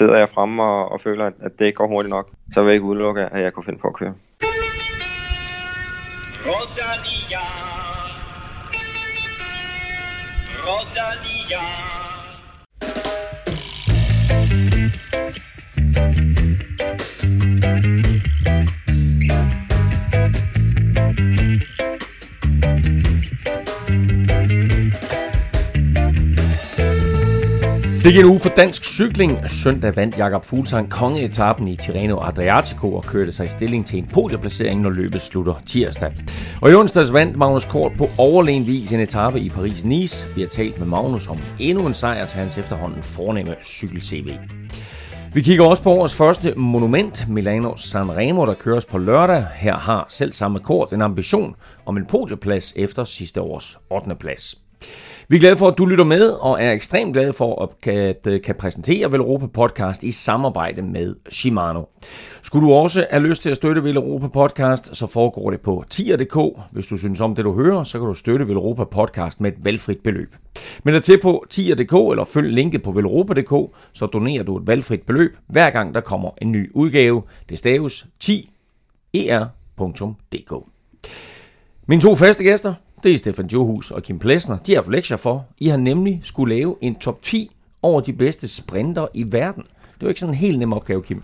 sidder jeg fremme og, og føler, at, at det ikke går hurtigt nok, så vil jeg ikke udelukke, at jeg kunne finde på at køre. Rodania. Rodania. Sikke en uge for dansk cykling. Søndag vandt Jakob Fuglsang kongeetappen i Tirreno Adriatico og kørte sig i stilling til en podieplacering, når løbet slutter tirsdag. Og i onsdags vandt Magnus Kort på overlegen vis en etape i Paris-Nice. Vi har talt med Magnus om endnu en sejr til hans efterhånden fornemme cykel-CV. Vi kigger også på årets første monument, Milano Sanremo, der køres på lørdag. Her har selv samme kort en ambition om en podieplads efter sidste års 8. plads. Vi er glade for, at du lytter med, og er ekstremt glade for, at kan, øh, kan præsentere Velropa Podcast i samarbejde med Shimano. Skulle du også have lyst til at støtte Velropa Podcast, så foregår det på tier.dk. Hvis du synes om det, du hører, så kan du støtte Velropa Podcast med et valgfrit beløb. Men dig til på tier.dk eller følg linket på velropa.dk, så donerer du et valgfrit beløb, hver gang der kommer en ny udgave. Det staves 10er.dk. Mine to faste gæster, det er Stefan Johus og Kim Plesner. De har lektier for. I har nemlig skulle lave en top 10 over de bedste sprinter i verden. Det var ikke sådan en helt nem opgave, Kim.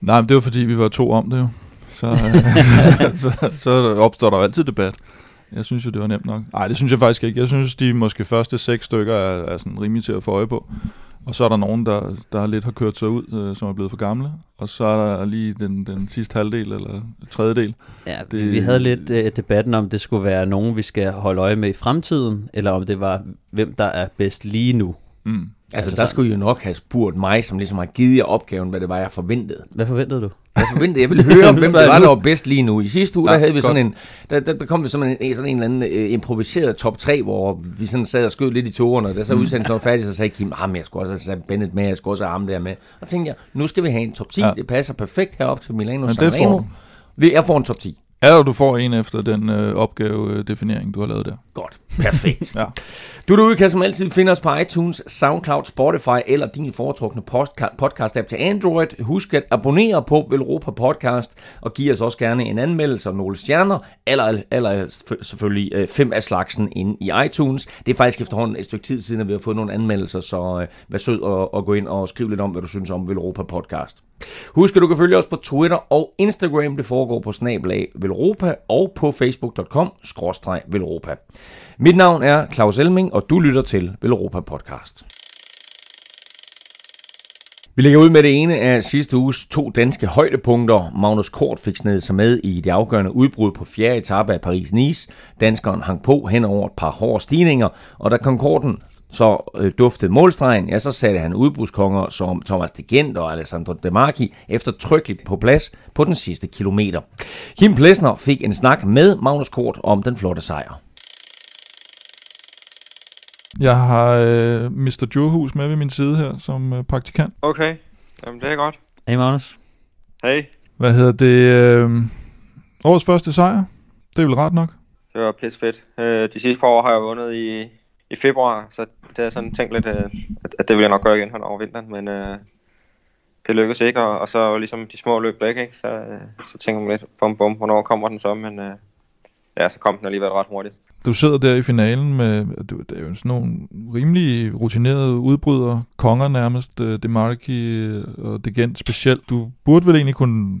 Nej, men det var fordi, vi var to om det jo. Så, øh, så, så, så opstår der jo altid debat. Jeg synes jo, det var nemt nok. Nej, det synes jeg faktisk ikke. Jeg synes, de måske første seks stykker er, er sådan rimelig til at få øje på. Og så er der nogen, der, der lidt har kørt sig ud, øh, som er blevet for gamle. Og så er der lige den, den sidste halvdel eller tredjedel. Ja, det, vi havde lidt øh, debatten om, det skulle være nogen, vi skal holde øje med i fremtiden, eller om det var, hvem der er bedst lige nu. Mm. Altså, altså der skulle I jo nok have spurgt mig, som ligesom har givet jer opgaven, hvad det var, jeg forventede. Hvad forventede du? Jeg forventede, jeg ville høre om, hvem der var, der var bedst lige nu. I sidste uge, ja, der havde vi sådan en, der, der, der kom vi sådan en, sådan en eller anden uh, improviseret top 3, hvor vi sådan sad og skød lidt i togerne, og da så mm. udsendelsen var færdig, så sagde Kim, ah, jeg skulle også have Bennett med, jeg skulle også have ham der med. Og tænkte jeg, nu skal vi have en top 10, ja. det passer perfekt herop til Milano Sanremo. Jeg får en top 10. Ja, du får en efter den øh, opgavedefinering, du har lavet der. Godt. Perfekt. ja. Du derude kan som altid finde os på iTunes, SoundCloud, Spotify eller din foretrukne podcast-app til Android. Husk at abonnere på Velropa Podcast og giv os også gerne en anmeldelse og nogle stjerner, eller, eller selvfølgelig øh, fem af slagsen inde i iTunes. Det er faktisk efterhånden et stykke tid siden, at vi har fået nogle anmeldelser, så øh, vær sød og, og gå ind og skriv lidt om, hvad du synes om Velropa Podcast. Husk at du kan følge os på Twitter og Instagram. Det foregår på snabelag Velropa og på facebook.com-velropa. Mit navn er Claus Elming, og du lytter til Velropa Podcast. Vi lægger ud med det ene af sidste uges to danske højdepunkter. Magnus Kort fik snedet sig med i det afgørende udbrud på fjerde etape af Paris-Nice. Danskeren hang på hen over et par hårde stigninger, og da Concorden så øh, duftede målstregen, ja, så satte han udbrudskonger som Thomas de Gent og Alessandro De Marchi eftertrykkeligt på plads på den sidste kilometer. Kim Plesner fik en snak med Magnus Kort om den flotte sejr. Jeg har øh, Mr. Johus med ved min side her som øh, praktikant. Okay, Jamen, det er godt. Hej Magnus. Hej. Hvad hedder det? Øh, årets første sejr? Det er vel ret nok? Det var pisse fedt. Øh, de sidste par år har jeg vundet i, i februar, så det er sådan tænkt lidt, øh, at, at det vil jeg nok gøre igen her over vinteren, men øh, det lykkedes ikke, og, og så ligesom de små løb væk, ikke? Så, øh, så tænker man lidt, bum bum, hvornår kommer den så, men øh, ja, så kom den alligevel ret hurtigt. Du sidder der i finalen med, det er jo sådan nogle rimelig rutinerede udbrydere, konger nærmest, øh, Demarki øh, og Degent specielt. Du burde vel egentlig kunne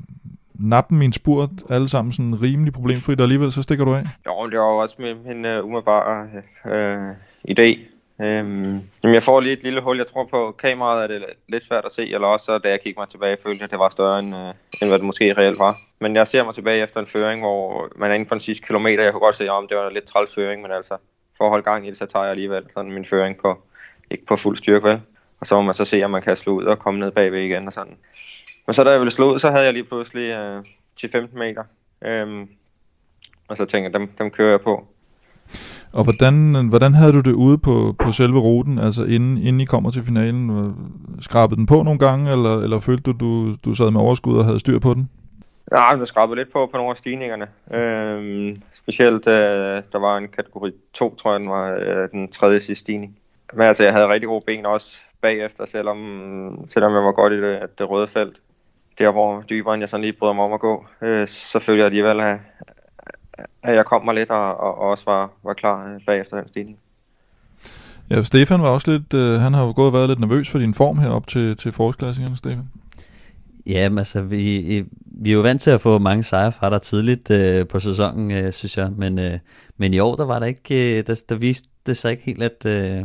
nappe min spurt alle sammen sådan rimelig problemfrit, og alligevel så stikker du af? Jo, det var jo også min, min uh, umiddelbare uh, idé. Øhm, jamen jeg får lige et lille hul. Jeg tror på kameraet er det lidt svært at se, eller også da jeg kiggede mig tilbage, følte jeg, at det var større end, øh, end hvad det måske reelt var. Men jeg ser mig tilbage efter en føring, hvor man er inden for den sidste kilometer. Jeg kunne godt se, om det var en lidt træls føring, men altså for at holde gang i det, så tager jeg alligevel sådan min føring på, ikke på fuld styrke, vel? Og så må man så se, om man kan slå ud og komme ned bagved igen og sådan. Men så da jeg ville slå ud, så havde jeg lige pludselig øh, 10-15 meter. Øhm, og så tænkte jeg, dem, dem kører jeg på. Og hvordan, hvordan havde du det ude på, på selve ruten, altså inden, inden I kommer til finalen? Øh, skrabede den på nogle gange, eller, eller følte du, du, du sad med overskud og havde styr på den? Ja, altså, jeg skrabede lidt på på nogle af stigningerne. Øhm, specielt, øh, der var en kategori 2, tror jeg, den var øh, den tredje sidste stigning. Men altså, jeg havde rigtig gode ben også bagefter, selvom, selvom jeg var godt i det, det røde felt. Der hvor dybere end jeg sådan lige bryder mig om at gå, øh, så følte jeg alligevel, at, at jeg kom mig lidt og, og også var, var klar bagefter den stigning. Ja, Stefan var også lidt, øh, han har jo gået og været lidt nervøs for din form herop til, til forårsklassingerne, Stefan. Ja, altså vi, vi er jo vant til at få mange sejre fra dig tidligt øh, på sæsonen, øh, synes jeg, men, øh, men i år, der var der ikke, øh, der, der viste det sig ikke helt, at, øh,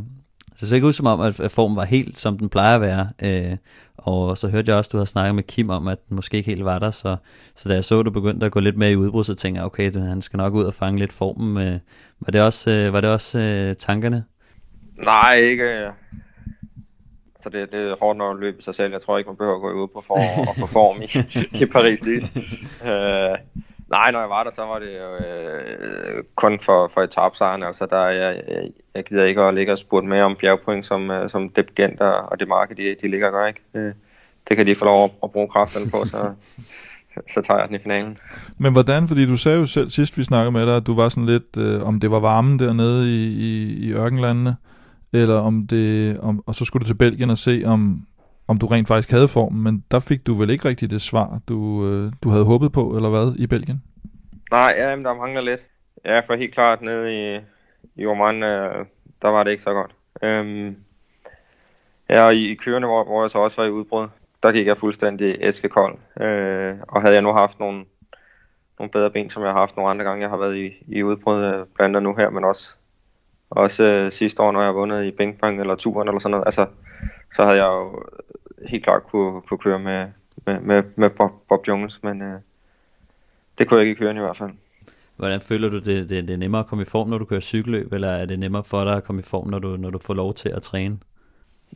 det så ikke ud som om, at, formen var helt, som den plejer at være, øh, og så hørte jeg også, at du har snakket med Kim om, at den måske ikke helt var der, så, så da jeg så, at du begyndte at gå lidt mere i udbrud, så tænkte jeg, okay, han skal nok ud og fange lidt formen. Øh, var det også, øh, var det også øh, tankerne? Nej, ikke. Øh. Så det, det er hårdt nok at løbe sig selv. Jeg tror ikke, man behøver at gå ud på for, og få form i, i Paris lige. Øh, nej, når jeg var der, så var det jo uh, kun for, for etapsejren. Altså, der, jeg, jeg, jeg gider ikke at ligge og spurgte mere om bjergpoint, som, uh, som Gent og, og det marked, de, de ligger og gør, ikke? Uh, det kan de få lov at, at bruge kræfterne på, så, så tager jeg den i finalen. Men hvordan, fordi du sagde jo selv sidst vi snakkede med dig, at du var sådan lidt, øh, om det var varmen dernede i, i, i ørkenlandene, eller om det, om, og så skulle du til Belgien og se, om, om du rent faktisk havde formen, men der fik du vel ikke rigtig det svar, du, øh, du havde håbet på, eller hvad, i Belgien? Nej, ja, der mangler lidt. Ja, for helt klart nede i, i Oman, øh, der var det ikke så godt. Øhm, ja, og i, i kørende, hvor, hvor jeg så også var i udbrud, der gik jeg fuldstændig æskekold. Øh, og havde jeg nu haft nogle, nogle bedre ben, som jeg har haft nogle andre gange, jeg har været i, i udbrud, øh, blandt andet nu her, men også også øh, sidste år, når jeg har vundet i bænkbank eller turen eller sådan noget, altså, så havde jeg jo helt klart kunne, kunne køre med, med, med, med Bob, Bob Jones, men øh, det kunne jeg ikke køre i hvert fald. Hvordan føler du, det, det, det er nemmere at komme i form, når du kører cykelløb, eller er det nemmere for dig at komme i form, når du, når du får lov til at træne?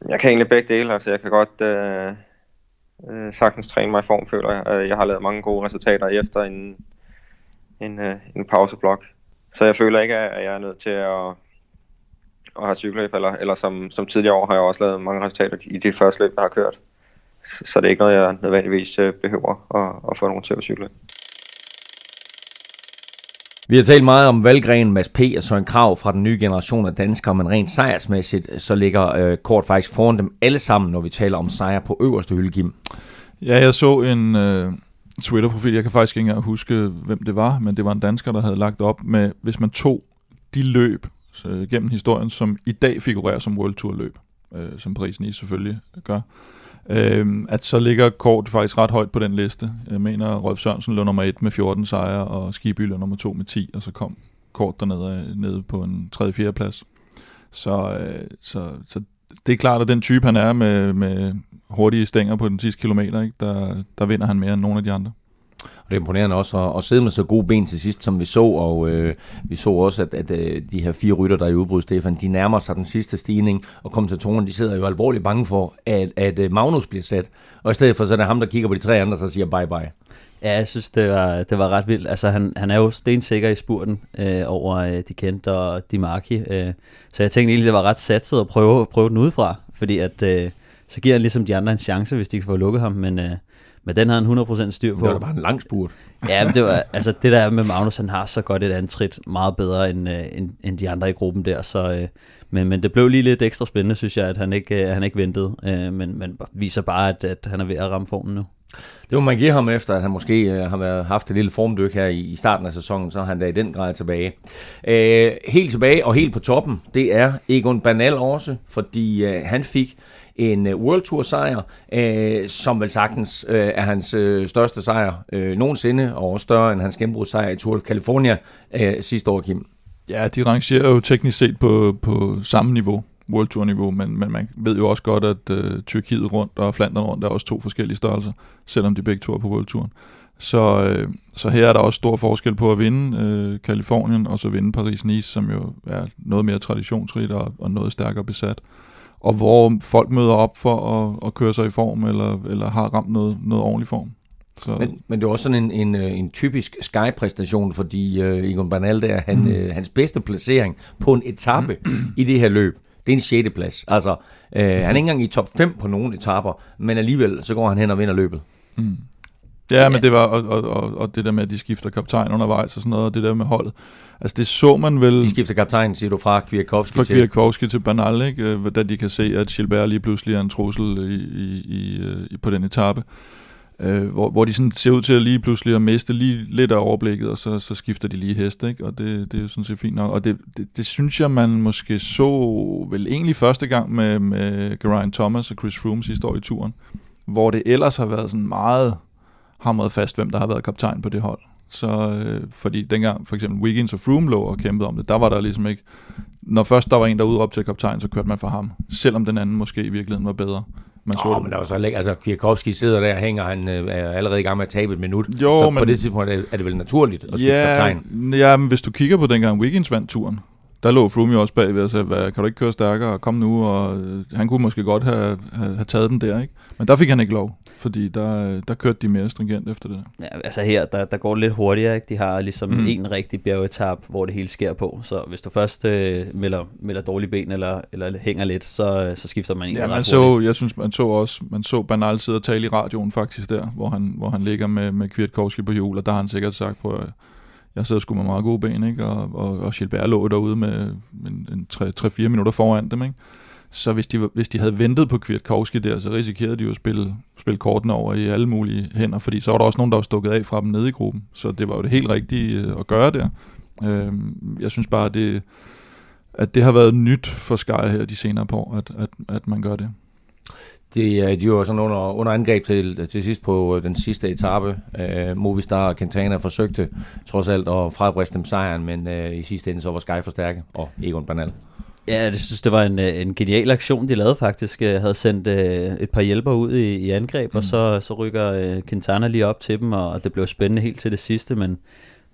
Jeg kan egentlig begge dele, altså jeg kan godt øh, øh, sagtens træne mig i form, føler jeg. Øh, jeg har lavet mange gode resultater efter en, en, øh, en pauseblok. Så jeg føler ikke, at jeg er nødt til at, og har cyklet, eller, eller som, som tidligere år har jeg også lavet mange resultater i de første løb, jeg har kørt. Så, det er ikke noget, jeg nødvendigvis øh, behøver at, at få nogen til at cykle. Vi har talt meget om valggren Mads P. og Søren Krav fra den nye generation af danskere, men rent sejrsmæssigt, så ligger øh, Kort faktisk foran dem alle sammen, når vi taler om sejr på øverste hylde, Kim. Ja, jeg så en øh, Twitter-profil, jeg kan faktisk ikke engang huske, hvem det var, men det var en dansker, der havde lagt op med, hvis man tog de løb, øh, gennem historien, som i dag figurerer som World Tour løb, øh, som Paris-Nice selvfølgelig gør. Øh, at så ligger Kort faktisk ret højt på den liste. Jeg mener, Rolf Sørensen lå nummer 1 med 14 sejre, og Skiby lå nummer 2 med 10, og så kom Kort dernede øh, nede på en 3. 4. plads. Så, øh, så, så det er klart, at den type, han er med, med hurtige stænger på den sidste kilometer, ikke, der, der vinder han mere end nogle af de andre. Og det er imponerende også at, at sidde med så gode ben til sidst, som vi så, og øh, vi så også, at, at øh, de her fire rytter, der er i udbrud, Stefan, de nærmer sig den sidste stigning, og kommentatoren, de sidder jo alvorligt bange for, at, at øh, Magnus bliver sat, og i stedet for, så er det ham, der kigger på de tre andre, så siger bye bye. Ja, jeg synes, det var, det var ret vildt. Altså, han, han er jo stensikker i spurten øh, over øh, de kendte og de marki. Øh, så jeg tænkte egentlig, det var ret satset at prøve, prøve den udefra, fordi at, øh, så giver han ligesom de andre en chance, hvis de kan få lukket ham, men... Øh, men den havde han 100% styr på. Det var bare en lang spurt. ja, men det var, altså det der med Magnus, han har så godt et antrit, meget bedre end, øh, end, end de andre i gruppen der, så, øh, men, men det blev lige lidt ekstra spændende, synes jeg, at han ikke, øh, han ikke ventede, øh, men, men viser bare, at, at han er ved at ramme formen nu. Det må man give ham efter, at han måske øh, har været, haft et lille formdyk her i, i starten af sæsonen, så er han da i den grad tilbage. Øh, helt tilbage og helt på toppen, det er Egon Banal også, fordi øh, han fik en øh, World Tour sejr, uh, som vel sagtens øh, er hans største sejr nogensinde, og også større end hans gennembrudssejr i Tour of California uh, sidste år, Kim. Ja, de rangerer jo teknisk set på, på samme niveau, World Tour niveau, men, men man ved jo også godt, at uh, Tyrkiet rundt og Flandern rundt er også to forskellige størrelser, selvom de begge to er på World Touren. Så, øh, så her er der også stor forskel på at vinde øh, Kalifornien og så vinde Paris-Nice, som jo er noget mere traditionsrigt og, og noget stærkere besat og hvor folk møder op for at, at køre sig i form, eller, eller har ramt noget, noget ordentlig form. Så. Men, men det er også sådan en, en, øh, en typisk Sky-præstation, fordi uh, Egon Bernal der, han, mm. uh, hans bedste placering på en etape i det her løb, det er en 6. plads. Altså, uh, han er ikke engang i top 5 på nogle etapper, men alligevel så går han hen og vinder løbet. Mm. Ja, men det var, og, og, og, og det der med, at de skifter kaptajn undervejs og sådan noget, og det der med holdet. Altså det så man vel... De skifter kaptajn, siger du, fra Kwiatkowski fra til... Kwiatkowski til Bernal, ikke? Øh, Da de kan se, at Gilbert lige pludselig er en trussel i, i, i, i, på den etape. Øh, hvor, hvor de sådan ser ud til at lige pludselig at miste lige lidt af overblikket, og så, så skifter de lige hest, ikke? og det, det er jo sådan set fint nok. Og det, det, det synes jeg, man måske så vel egentlig første gang med, med Geraint Thomas og Chris Froome sidste år i turen, hvor det ellers har været sådan meget hamret fast, hvem der har været kaptajn på det hold. Så, øh, fordi dengang for eksempel Wiggins og Froome lå og kæmpede om det, der var der ligesom ikke... Når først der var en, der udråbte til kaptajn, så kørte man for ham. Selvom den anden måske i virkeligheden var bedre. Man Åh, men der var så ikke, altså Kwiatkowski sidder der og hænger, han øh, er allerede i gang med at tabe et minut. Jo, så men- på det tidspunkt er, er det vel naturligt at skifte ja, kaptajn. ja, men hvis du kigger på dengang Wiggins vandt turen, der lå Froome jo også bagved og sagde, hvad, kan du ikke køre stærkere, kom nu, og øh, han kunne måske godt have, have, have taget den der, ikke? Men der fik han ikke lov, fordi der, øh, der kørte de mere stringent efter det der. Ja, altså her, der, der går det lidt hurtigere, ikke? De har ligesom Mm. en rigtig bjergetap, hvor det hele sker på. Så hvis du først øh, melder, melder dårlige ben eller, eller hænger lidt, så, øh, så skifter man egentlig Ja, man så, hurtigt. jeg synes, man så også, man så Bernal sidde og tale i radioen faktisk der, hvor han, hvor han ligger med, med Kwiatkowski på hjul, og der har han sikkert sagt på, at jeg sad sgu med meget gode ben, ikke? Og, og, og Gilbert lå derude med en, en 3-4 minutter foran dem, ikke? Så hvis de, hvis de havde ventet på Kwiatkowski der, så risikerede de jo at spille, spille kortene over i alle mulige hænder, fordi så var der også nogen, der var stukket af fra dem nede i gruppen. Så det var jo det helt rigtige øh, at gøre der. Øhm, jeg synes bare, at det, at det har været nyt for Sky her de senere på at, at, at man gør det. De, øh, de var sådan under, under angreb til, til sidst på øh, den sidste etape. Uh, Movistar og Quintana forsøgte trods alt at frebriste dem sejren, men uh, i sidste ende så var Sky for stærke, og Egon Bernal. Ja, jeg synes, det var en, øh, en genial aktion, de lavede faktisk. Jeg havde sendt øh, et par hjælper ud i, i angreb, mm. og så, så rykker øh, Quintana lige op til dem, og det blev spændende helt til det sidste, men,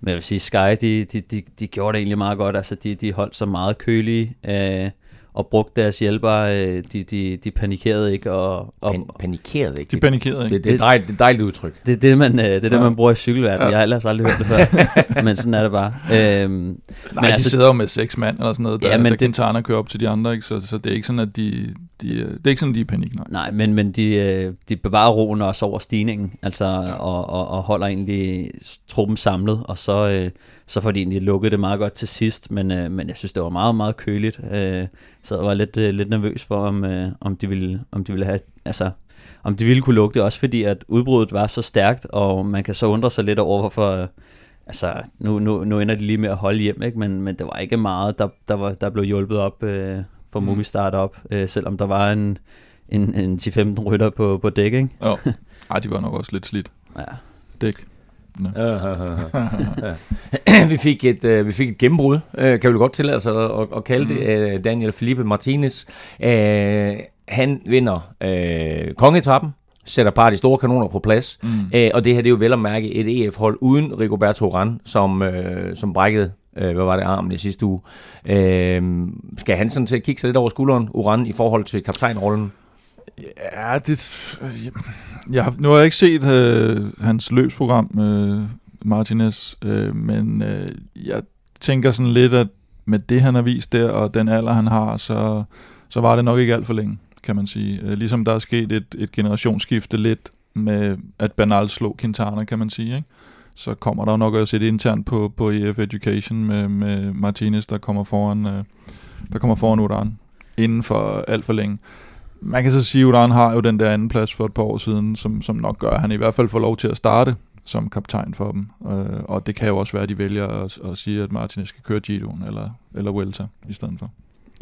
men jeg vil sige, Sky, de, de, de, de gjorde det egentlig meget godt. Altså, de, de holdt sig meget kølige øh, og brugte deres hjælper. Øh, de, de, de panikerede ikke. Og, og, Pan, panikerede ikke. De panikerede ikke. det, det, er et dejligt, det er et dejligt udtryk. det er det, man, øh, det, er det, Ja. man bruger i cykelverdenen. Jeg har ellers aldrig hørt det før, men sådan er det bare. Øhm, Nej, men de altså, sidder jo med seks mand eller sådan noget, der, Ja, ja, men der det- Quintana kører op til de andre, ikke? Så, så det er ikke sådan, at de, de, øh, det er ikke sådan, de er i panik, nej. Nej, men, men de, øh, de bevarer roen også over stigningen, altså, og, og, og holder egentlig truppen samlet, og så, øh, så får de egentlig lukket det meget godt til sidst, men, øh, men jeg synes, det var meget, meget køligt, øh, så jeg var lidt, øh, lidt nervøs for, om, øh, om, de ville, om de ville have, altså, om de ville kunne lukke det, også fordi at udbruddet var så stærkt, og man kan så undre sig lidt over, hvorfor, øh, altså, nu, nu, nu ender de lige med at holde hjem, ikke? Men, men det var ikke meget, der, der, var, der blev hjulpet op øh, for Mm. Movistar op, øh, selvom der var en, en, en 10-15 rytter på, på dæk, ikke? Jo. Ej, de var nok også lidt slidt. Ja. Dæk. vi, fik et, øh, vi fik et gennembrud, øh, kan vi godt tillade sig at, at, at kalde det, øh, Daniel Felipe Martinez. Øh, han vinder øh, kongetappen, sætter bare de store kanoner på plads, Mm. øh, og det her det er jo vel at mærke et EF-hold uden Rigoberto Urán, som, øh, som brækkede øh, hvad var det, armen i sidste uge. Øh, skal han sådan til at kigge sig lidt over skulderen, Uran, i forhold til kaptajnrollen? Ja, det... Jeg har, nu har jeg ikke set øh, hans løbsprogram, øh, Martinez, øh, men øh, jeg tænker sådan lidt, at med det, han har vist der, og den alder, han har, så, så var det nok ikke alt for længe, kan man sige. Øh, ligesom der er sket et, et generationsskifte lidt med, at Bernal slog Quintana, kan man sige, ikke? Så kommer der nok også et internt på, på EF Education med, med Martinez, der kommer foran, øh, der kommer foran Uran inden for alt for længe. Man kan så sige, at Uran har jo den der anden plads for et par år siden, som, som nok gør, at han i hvert fald får lov til at starte som kaptajn for dem. Øh, og det kan jo også være, at de vælger at, at sige, at Martinez skal køre Giroen eller, eller Vuelta i stedet for.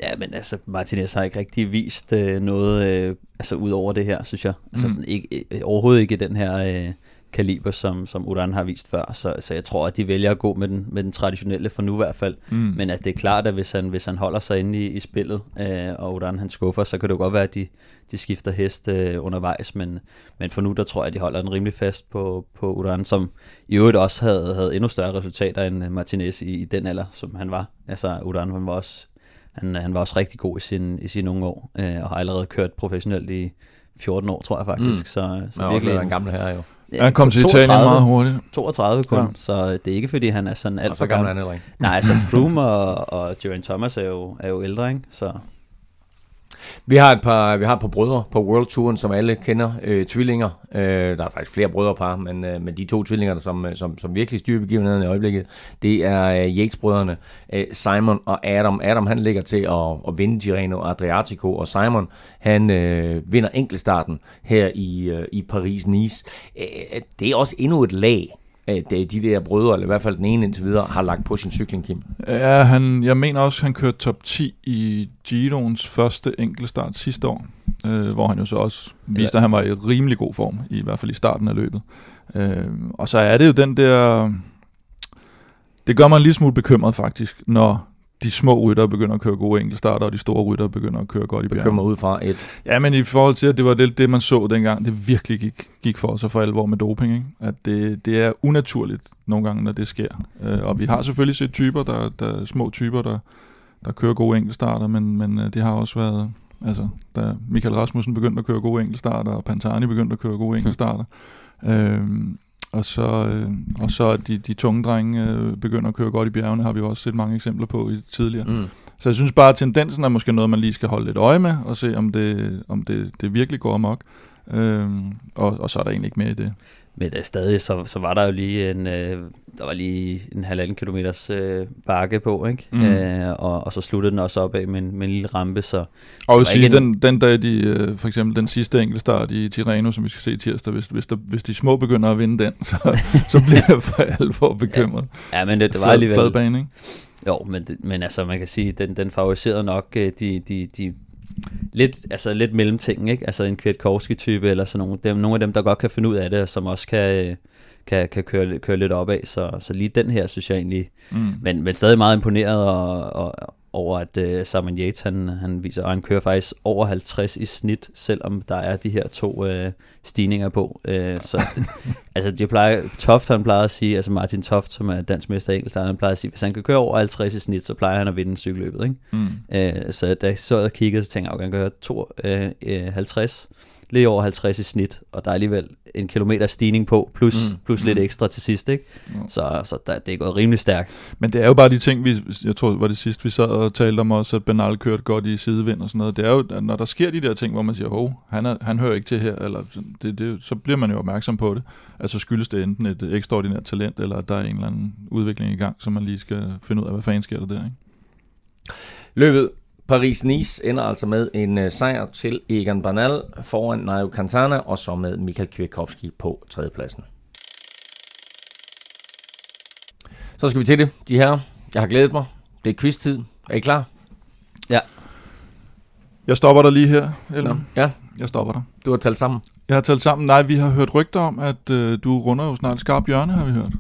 Ja, men altså, Martinez har ikke rigtig vist øh, noget, øh, altså ud over det her, synes jeg. Altså Mm. sådan, ikke, øh, overhovedet ikke den her øh, kaliber, som, som Uran har vist før. Så, så jeg tror, at de vælger at gå med den, med den traditionelle for nu i hvert fald. Mm. Men at det er klart, at hvis han, hvis han holder sig inde i, i spillet, øh, og Uran han skuffer, så kan det jo godt være, at de, de skifter hest øh, undervejs. Men, men for nu, der tror jeg, at de holder den rimelig fast på, på Uran, som i øvrigt også havde, havde endnu større resultater end Martinez i, i den alder, som han var. Altså Uran, han var også han, han var også rigtig god i, sin, i sine unge år, øh, og har allerede kørt professionelt i 14 år, tror jeg faktisk. Mm. Så, så Men virkelig en gammel herre jo. Ja, Han kom til Italien 32 meget hurtigt. 32 kun, Ja. ja. så det er ikke fordi, han er sådan alt Og for så gammel gammel. er han. Nej, altså Froome og, og Geraint Thomas er jo, er jo ældre, ikke? Så vi har et par, vi har et par brødre på World Touren, som alle kender, øh, tvillinger. Øh, der er faktisk flere brødrepar, men, øh, men de to tvillinger, som, øh, som, som virkelig styrer begivenheden i øjeblikket, det er øh, Yates-brødrene, øh, Simon og Adam. Adam han ligger til at, at vinde Gireno Adriatico, og Simon han øh, vinder enkeltstarten her i, øh, i Paris-Nice. Øh, det er også endnu et lag at de der brødre, eller i hvert fald den ene indtil videre, har lagt på sin cykling, Kim. Ja, han, jeg mener også, at han kørte top 10 i Giroens første enkeltstart sidste år, øh, hvor han jo så også viste, at han var i rimelig god form, i hvert fald i starten af løbet. Øh, og så er det jo den der... Det gør mig en lille smule bekymret faktisk, når de små rytter begynder at køre gode enkeltstarter, og de store rytter begynder at køre godt i bjergene. Bekymret ud fra et... Ja, men i forhold til, at det var det, det man så dengang, det virkelig gik, gik for sig for alvor med doping. Ikke? At det, det er unaturligt nogle gange, når det sker. Øh, og vi har selvfølgelig set typer, der, der små typer, der, der kører gode enkeltstarter, men, men øh, det har også været... Altså, da Michael Rasmussen begyndte at køre gode enkeltstarter, og Pantani begyndte at køre gode enkeltstarter, øh, og så, øh, og så de, de tunge drenge øh, begynder at køre godt i bjergene, har vi også set mange eksempler på i tidligere. Mm. Så jeg synes bare, at tendensen er måske noget, man lige skal holde lidt øje med, og se, om det, om det, det virkelig går amok. Øh, og, og så er der egentlig ikke mere i det. Men der stadig, så, så var der jo lige en, øh, der var lige en halvanden kilometers øh, bakke på, ikke? Mm. Øh, og, og så sluttede den også op af med en, med en lille rampe, så... Og jeg sige, en... den, den dag, de, øh, for eksempel den sidste enkeltstart i Tirreno, som vi skal se tirsdag, hvis, hvis, der, hvis de små begynder at vinde den, så, så bliver jeg for alvor bekymret. Ja, ja men det, det var alligevel... Fadbane, ikke? Jo, men, men altså, man kan sige, den, den favoriserede nok øh, de, de, de lidt, altså lidt mellemting, ikke? Altså en Kwiatkowski-type eller sådan nogle, dem, nogle af dem, der godt kan finde ud af det, og som også kan, kan, kan køre, køre lidt opad. Så, så lige den her, synes jeg egentlig, mm. men, men stadig meget imponeret og, og, over, at uh, Simon Yates, han, han viser, og han kører faktisk over 50 i snit, selvom der er de her to uh, stigninger på. Uh, så det, altså, de plejer, Toft, han plejer at sige, altså Martin Toft, som er dansk mester engelsk, han plejer at sige, hvis han kan køre over 50 i snit, så plejer han at vinde cykelløbet, ikke? Mm. Uh, så da jeg så og kiggede, så tænkte jeg, at han kan køre to, uh, uh, 50 lige over 50 i snit, og der er alligevel en kilometer stigning på, plus, mm. plus mm. lidt ekstra til sidst, ikke? Mm. Så, så der, det er gået rimelig stærkt. Men det er jo bare de ting, vi, jeg tror, var det sidste, vi sad og talte om også, at Benal kørte godt i sidevind og sådan noget. Det er jo, når der sker de der ting, hvor man siger, hov, han, er, han hører ikke til her, eller det, det, så bliver man jo opmærksom på det. Altså skyldes det enten et ekstraordinært talent, eller at der er en eller anden udvikling i gang, som man lige skal finde ud af, hvad fanden sker der der, ikke? Løbet Paris-Nice ender altså med en uh, sejr til Egan Bernal foran Nairo Quintana og så med Michael Kwiatkowski på tredjepladsen. Så skal vi til det, de her. Jeg har glædet mig. Det er quiz-tid. Er I klar? Ja. Jeg stopper dig lige her, Ellen. Ja. Jeg stopper dig. Du har talt sammen? Jeg har talt sammen. Nej, vi har hørt rygter om, at uh, du runder jo snart skarp hjørne, har vi hørt.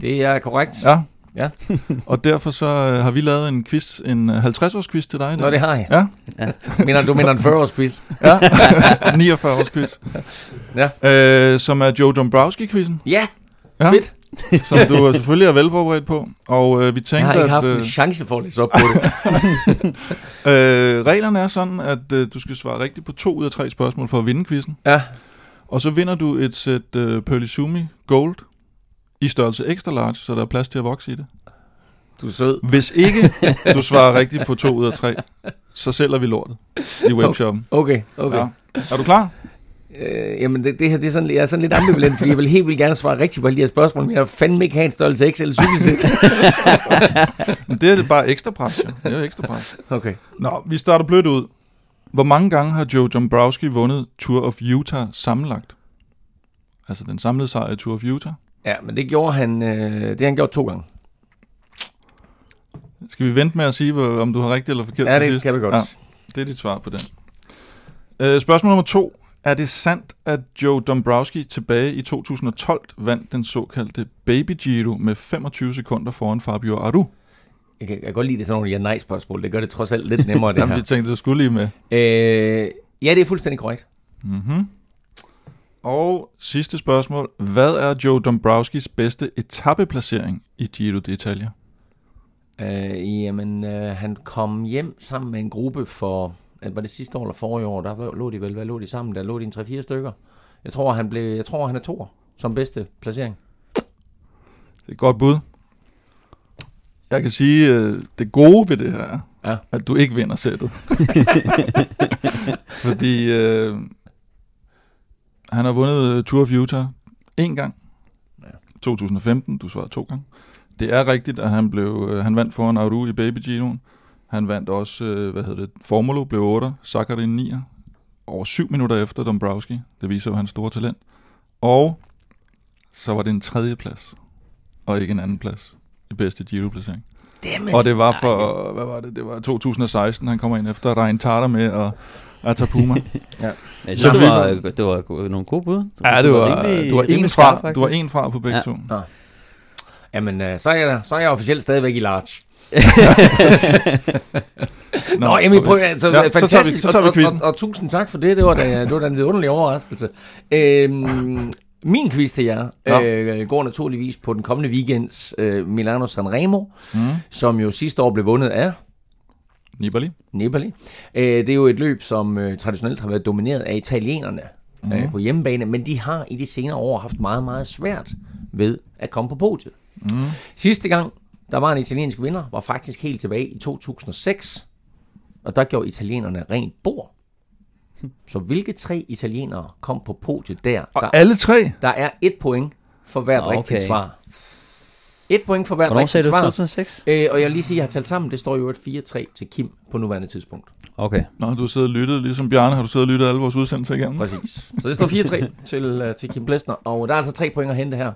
Det er korrekt. Ja, Ja. og derfor så øh, har vi lavet en quiz, en 50-års quiz til dig. Nå, det har jeg. Ja. ja. Mener, du mener en 40-års quiz? ja, 49-års quiz. Ja. Øh, som er Joe Dombrowski-quizzen. Ja, ja. fedt. som du selvfølgelig er velforberedt på. Og øh, vi tænkte, jeg har ikke at, haft en chance for at læse op på det. øh, reglerne er sådan, at øh, du skal svare rigtigt på to ud af tre spørgsmål for at vinde quizzen. Ja. Og så vinder du et sæt øh, Pearly Sumi Gold i størrelse extra large, så der er plads til at vokse i det. Du er sød. Hvis ikke du svarer rigtigt på to ud af tre, så sælger vi lortet i webshoppen. Okay, okay. Ja. Er du klar? Øh, jamen, det, det her det er sådan, jeg er sådan lidt ambivalent, fordi jeg vil helt vildt gerne svare rigtigt på alle de her spørgsmål, men jeg har fandme ikke have en størrelse X eller cykelsæt. men det er det bare ekstra pres, ja. Det er ekstra pres. Okay. Nå, vi starter blødt ud. Hvor mange gange har Joe Dombrowski vundet Tour of Utah sammenlagt? Altså den samlede sejr i Tour of Utah? Ja, men det gjorde han, øh, det har han gjort to gange. Skal vi vente med at sige, om du har rigtigt eller forkert ja, til det sidst? kan vi godt. Ja, det er dit svar på den. Øh, spørgsmål nummer to. Er det sandt, at Joe Dombrowski tilbage i 2012 vandt den såkaldte Baby Giro med 25 sekunder foran Fabio Aru? Jeg kan, jeg kan godt lide det sådan nogle ja-nej-spørgsmål. Det gør det trods alt lidt nemmere, det Jamen, her. vi tænkte, du skulle lige med. Øh, ja, det er fuldstændig korrekt. Mm-hmm. Og sidste spørgsmål. Hvad er Joe Dombrowskis bedste etappeplacering i Giro d'Italia? Øh, jamen, øh, han kom hjem sammen med en gruppe for, var det sidste år eller forrige år, der lå de vel, hvad lå de sammen? Der lå de en 3-4 stykker. Jeg tror, han blev, jeg tror, han er to som bedste placering. Det er et godt bud. Jeg kan sige, øh, det gode ved det her, ja. at du ikke vinder sættet. Fordi øh, han har vundet Tour of Utah en gang. Ja. 2015, du svarede to gange. Det er rigtigt, at han blev øh, han vandt foran Aru i Baby Ginoen. Han vandt også, øh, hvad hedder det, Formulo blev 8, Sakharin 9, over 7 minutter efter Dombrowski. Det viser jo hans store talent. Og så var det en tredje plads, og ikke en anden plads i bedste Giro-placering. Og det var for, hvad var det, det var 2016, han kommer ind efter Rein Tarter med og Atapuma. ja. Jeg synes, det var, det var nogle gode bud. Ja, det var, rimelig, du var en fra, du var en fra på begge ja. to. Ja. Jamen, øh, så er, jeg, så er jeg officielt stadigvæk i large. Nå, Nå jamen, prøv, altså, ja, fantastisk, så tager vi, så tager vi og, og, og, og, tusind tak for det, det var da, det var da en underlig overraskelse. Øhm, min quiz til jer ja. øh, går naturligvis på den kommende weekends øh, Milano Sanremo, mm. som jo sidste år blev vundet af Nibali. Nibali. Øh, det er jo et løb, som øh, traditionelt har været domineret af italienerne mm. øh, på hjemmebane, men de har i de senere år haft meget, meget svært ved at komme på podiet. Mm. Sidste gang, der var en italiensk vinder, var faktisk helt tilbage i 2006, og der gjorde italienerne rent bord. Så hvilke tre italienere kom på podiet der? Og der, alle tre? Der er et point for hvert okay. rigtigt svar. Et point for hvert Hvornår rigtigt svar. 2006? Øh, og jeg vil lige sige, at jeg har talt sammen. Det står jo et 4-3 til Kim på nuværende tidspunkt. Okay. Nå, du har siddet og lyttet, ligesom Bjarne, har du siddet og lyttet alle vores udsendelser igennem? Præcis. Så det står 4-3 til, uh, til Kim Plesner, og der er altså tre point at hente her.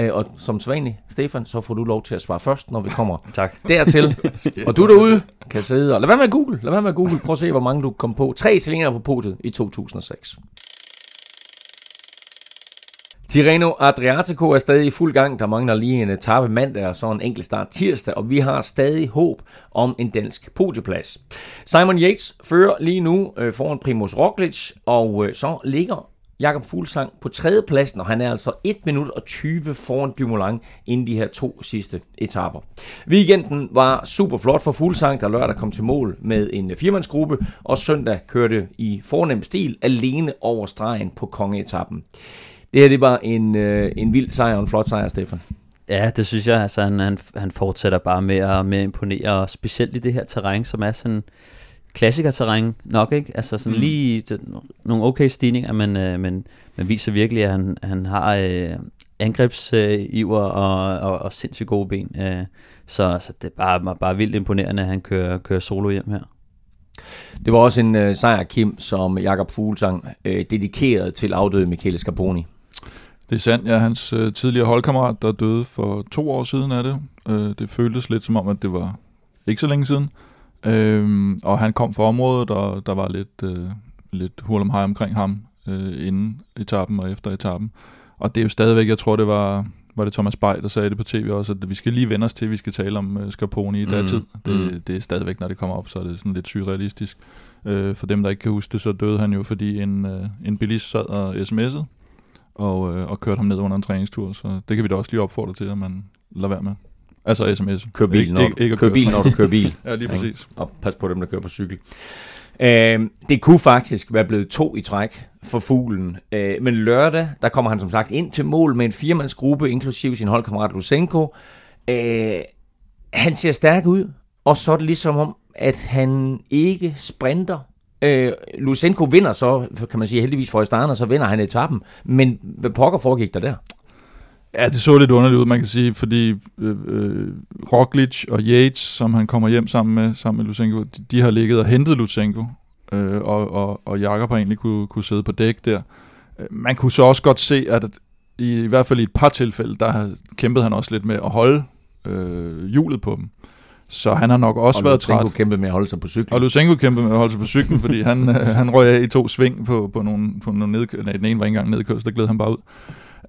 Uh, og som sædvanligt, Stefan, så får du lov til at svare først, når vi kommer tak. dertil. og du derude kan sidde og lad være med at google. Lad være med at google. Prøv at se, hvor mange du kom på. Tre italienere på podiet i 2006. Tirreno Adriatico er stadig i fuld gang. Der mangler lige en etape mandag og så en enkelt start tirsdag, og vi har stadig håb om en dansk podieplads. Simon Yates fører lige nu øh, foran Primoz Roglic, og øh, så ligger Jakob Fuglsang på tredjepladsen, og han er altså 1 minut og 20 foran Dumoulin inden de her to sidste etaper. Weekenden var super flot for Fuglsang, der lørdag kom til mål med en firmandsgruppe, og søndag kørte i fornem stil alene over stregen på kongeetappen. Det her, det var en, øh, en vild sejr og en flot sejr, Stefan. Ja, det synes jeg. Altså, han, han, han fortsætter bare med at, med at imponere, og specielt i det her terræn, som er sådan klassikerterræn nok, ikke? Altså sådan mm. lige det, nogle okay stigninger, men, øh, men, men viser virkelig, at han, han har øh, angrebsiver øh, og, og, og sindssygt gode ben. Øh, så, så det er bare, bare vildt imponerende, at han kører, kører solo hjem her. Det var også en øh, sejr, Kim, som Jakob Fuglsang øh, dedikerede til afdøde Michele Scarponi. Det er sandt, ja. Hans øh, tidligere holdkammerat, der døde for to år siden af det. Øh, det føltes lidt som om, at det var ikke så længe siden. Øh, og han kom fra området, og der var lidt, øh, lidt hul om omkring ham øh, inden etappen og efter etappen. Og det er jo stadigvæk, jeg tror, det var, var det Thomas Bay, der sagde det på tv også, at vi skal lige vende os til, at vi skal tale om uh, Scarponi i mm. tid. Det, mm. det er stadigvæk, når det kommer op, så er det sådan lidt surrealistisk. Uh, for dem, der ikke kan huske det, så døde han jo, fordi en, uh, en bilist sad og sms'ede, og, uh, og kørte ham ned under en træningstur. Så det kan vi da også lige opfordre til, at man lader være med. Altså sms. Kør bil, når, ikke, ikke kør bil, når du kører bil. ja, lige præcis. Og pas på dem, der kører på cykel. Uh, det kunne faktisk være blevet to i træk for fuglen. Uh, men lørdag, der kommer han som sagt ind til mål med en firmandsgruppe, inklusive sin holdkammerat Lusenko. Uh, han ser stærk ud, og så er det ligesom om, at han ikke sprinter. Øh, Lusenko vinder så, kan man sige heldigvis for Astana, og så vinder han etappen. Men hvad pokker foregik der der? Ja, det så lidt underligt ud, man kan sige, fordi øh, øh, Roglic og Yates, som han kommer hjem sammen med, sammen med Lusenko, de, de har ligget og hentet Lusenko, øh, og, og, og Jakob har egentlig kunne, kunne sidde på dæk der. Øh, man kunne så også godt se, at i, i hvert fald i et par tilfælde, der kæmpede han også lidt med at holde øh, hjulet på dem. Så han har nok også og været træt. Og kæmpede med at holde sig på cyklen. Og Lusenko kæmpede med at holde sig på cyklen, fordi han, øh, han røg af i to sving på, på nogle, på nogle nedkø- Nej, den ene var ikke engang nedkørsel, der gled han bare ud.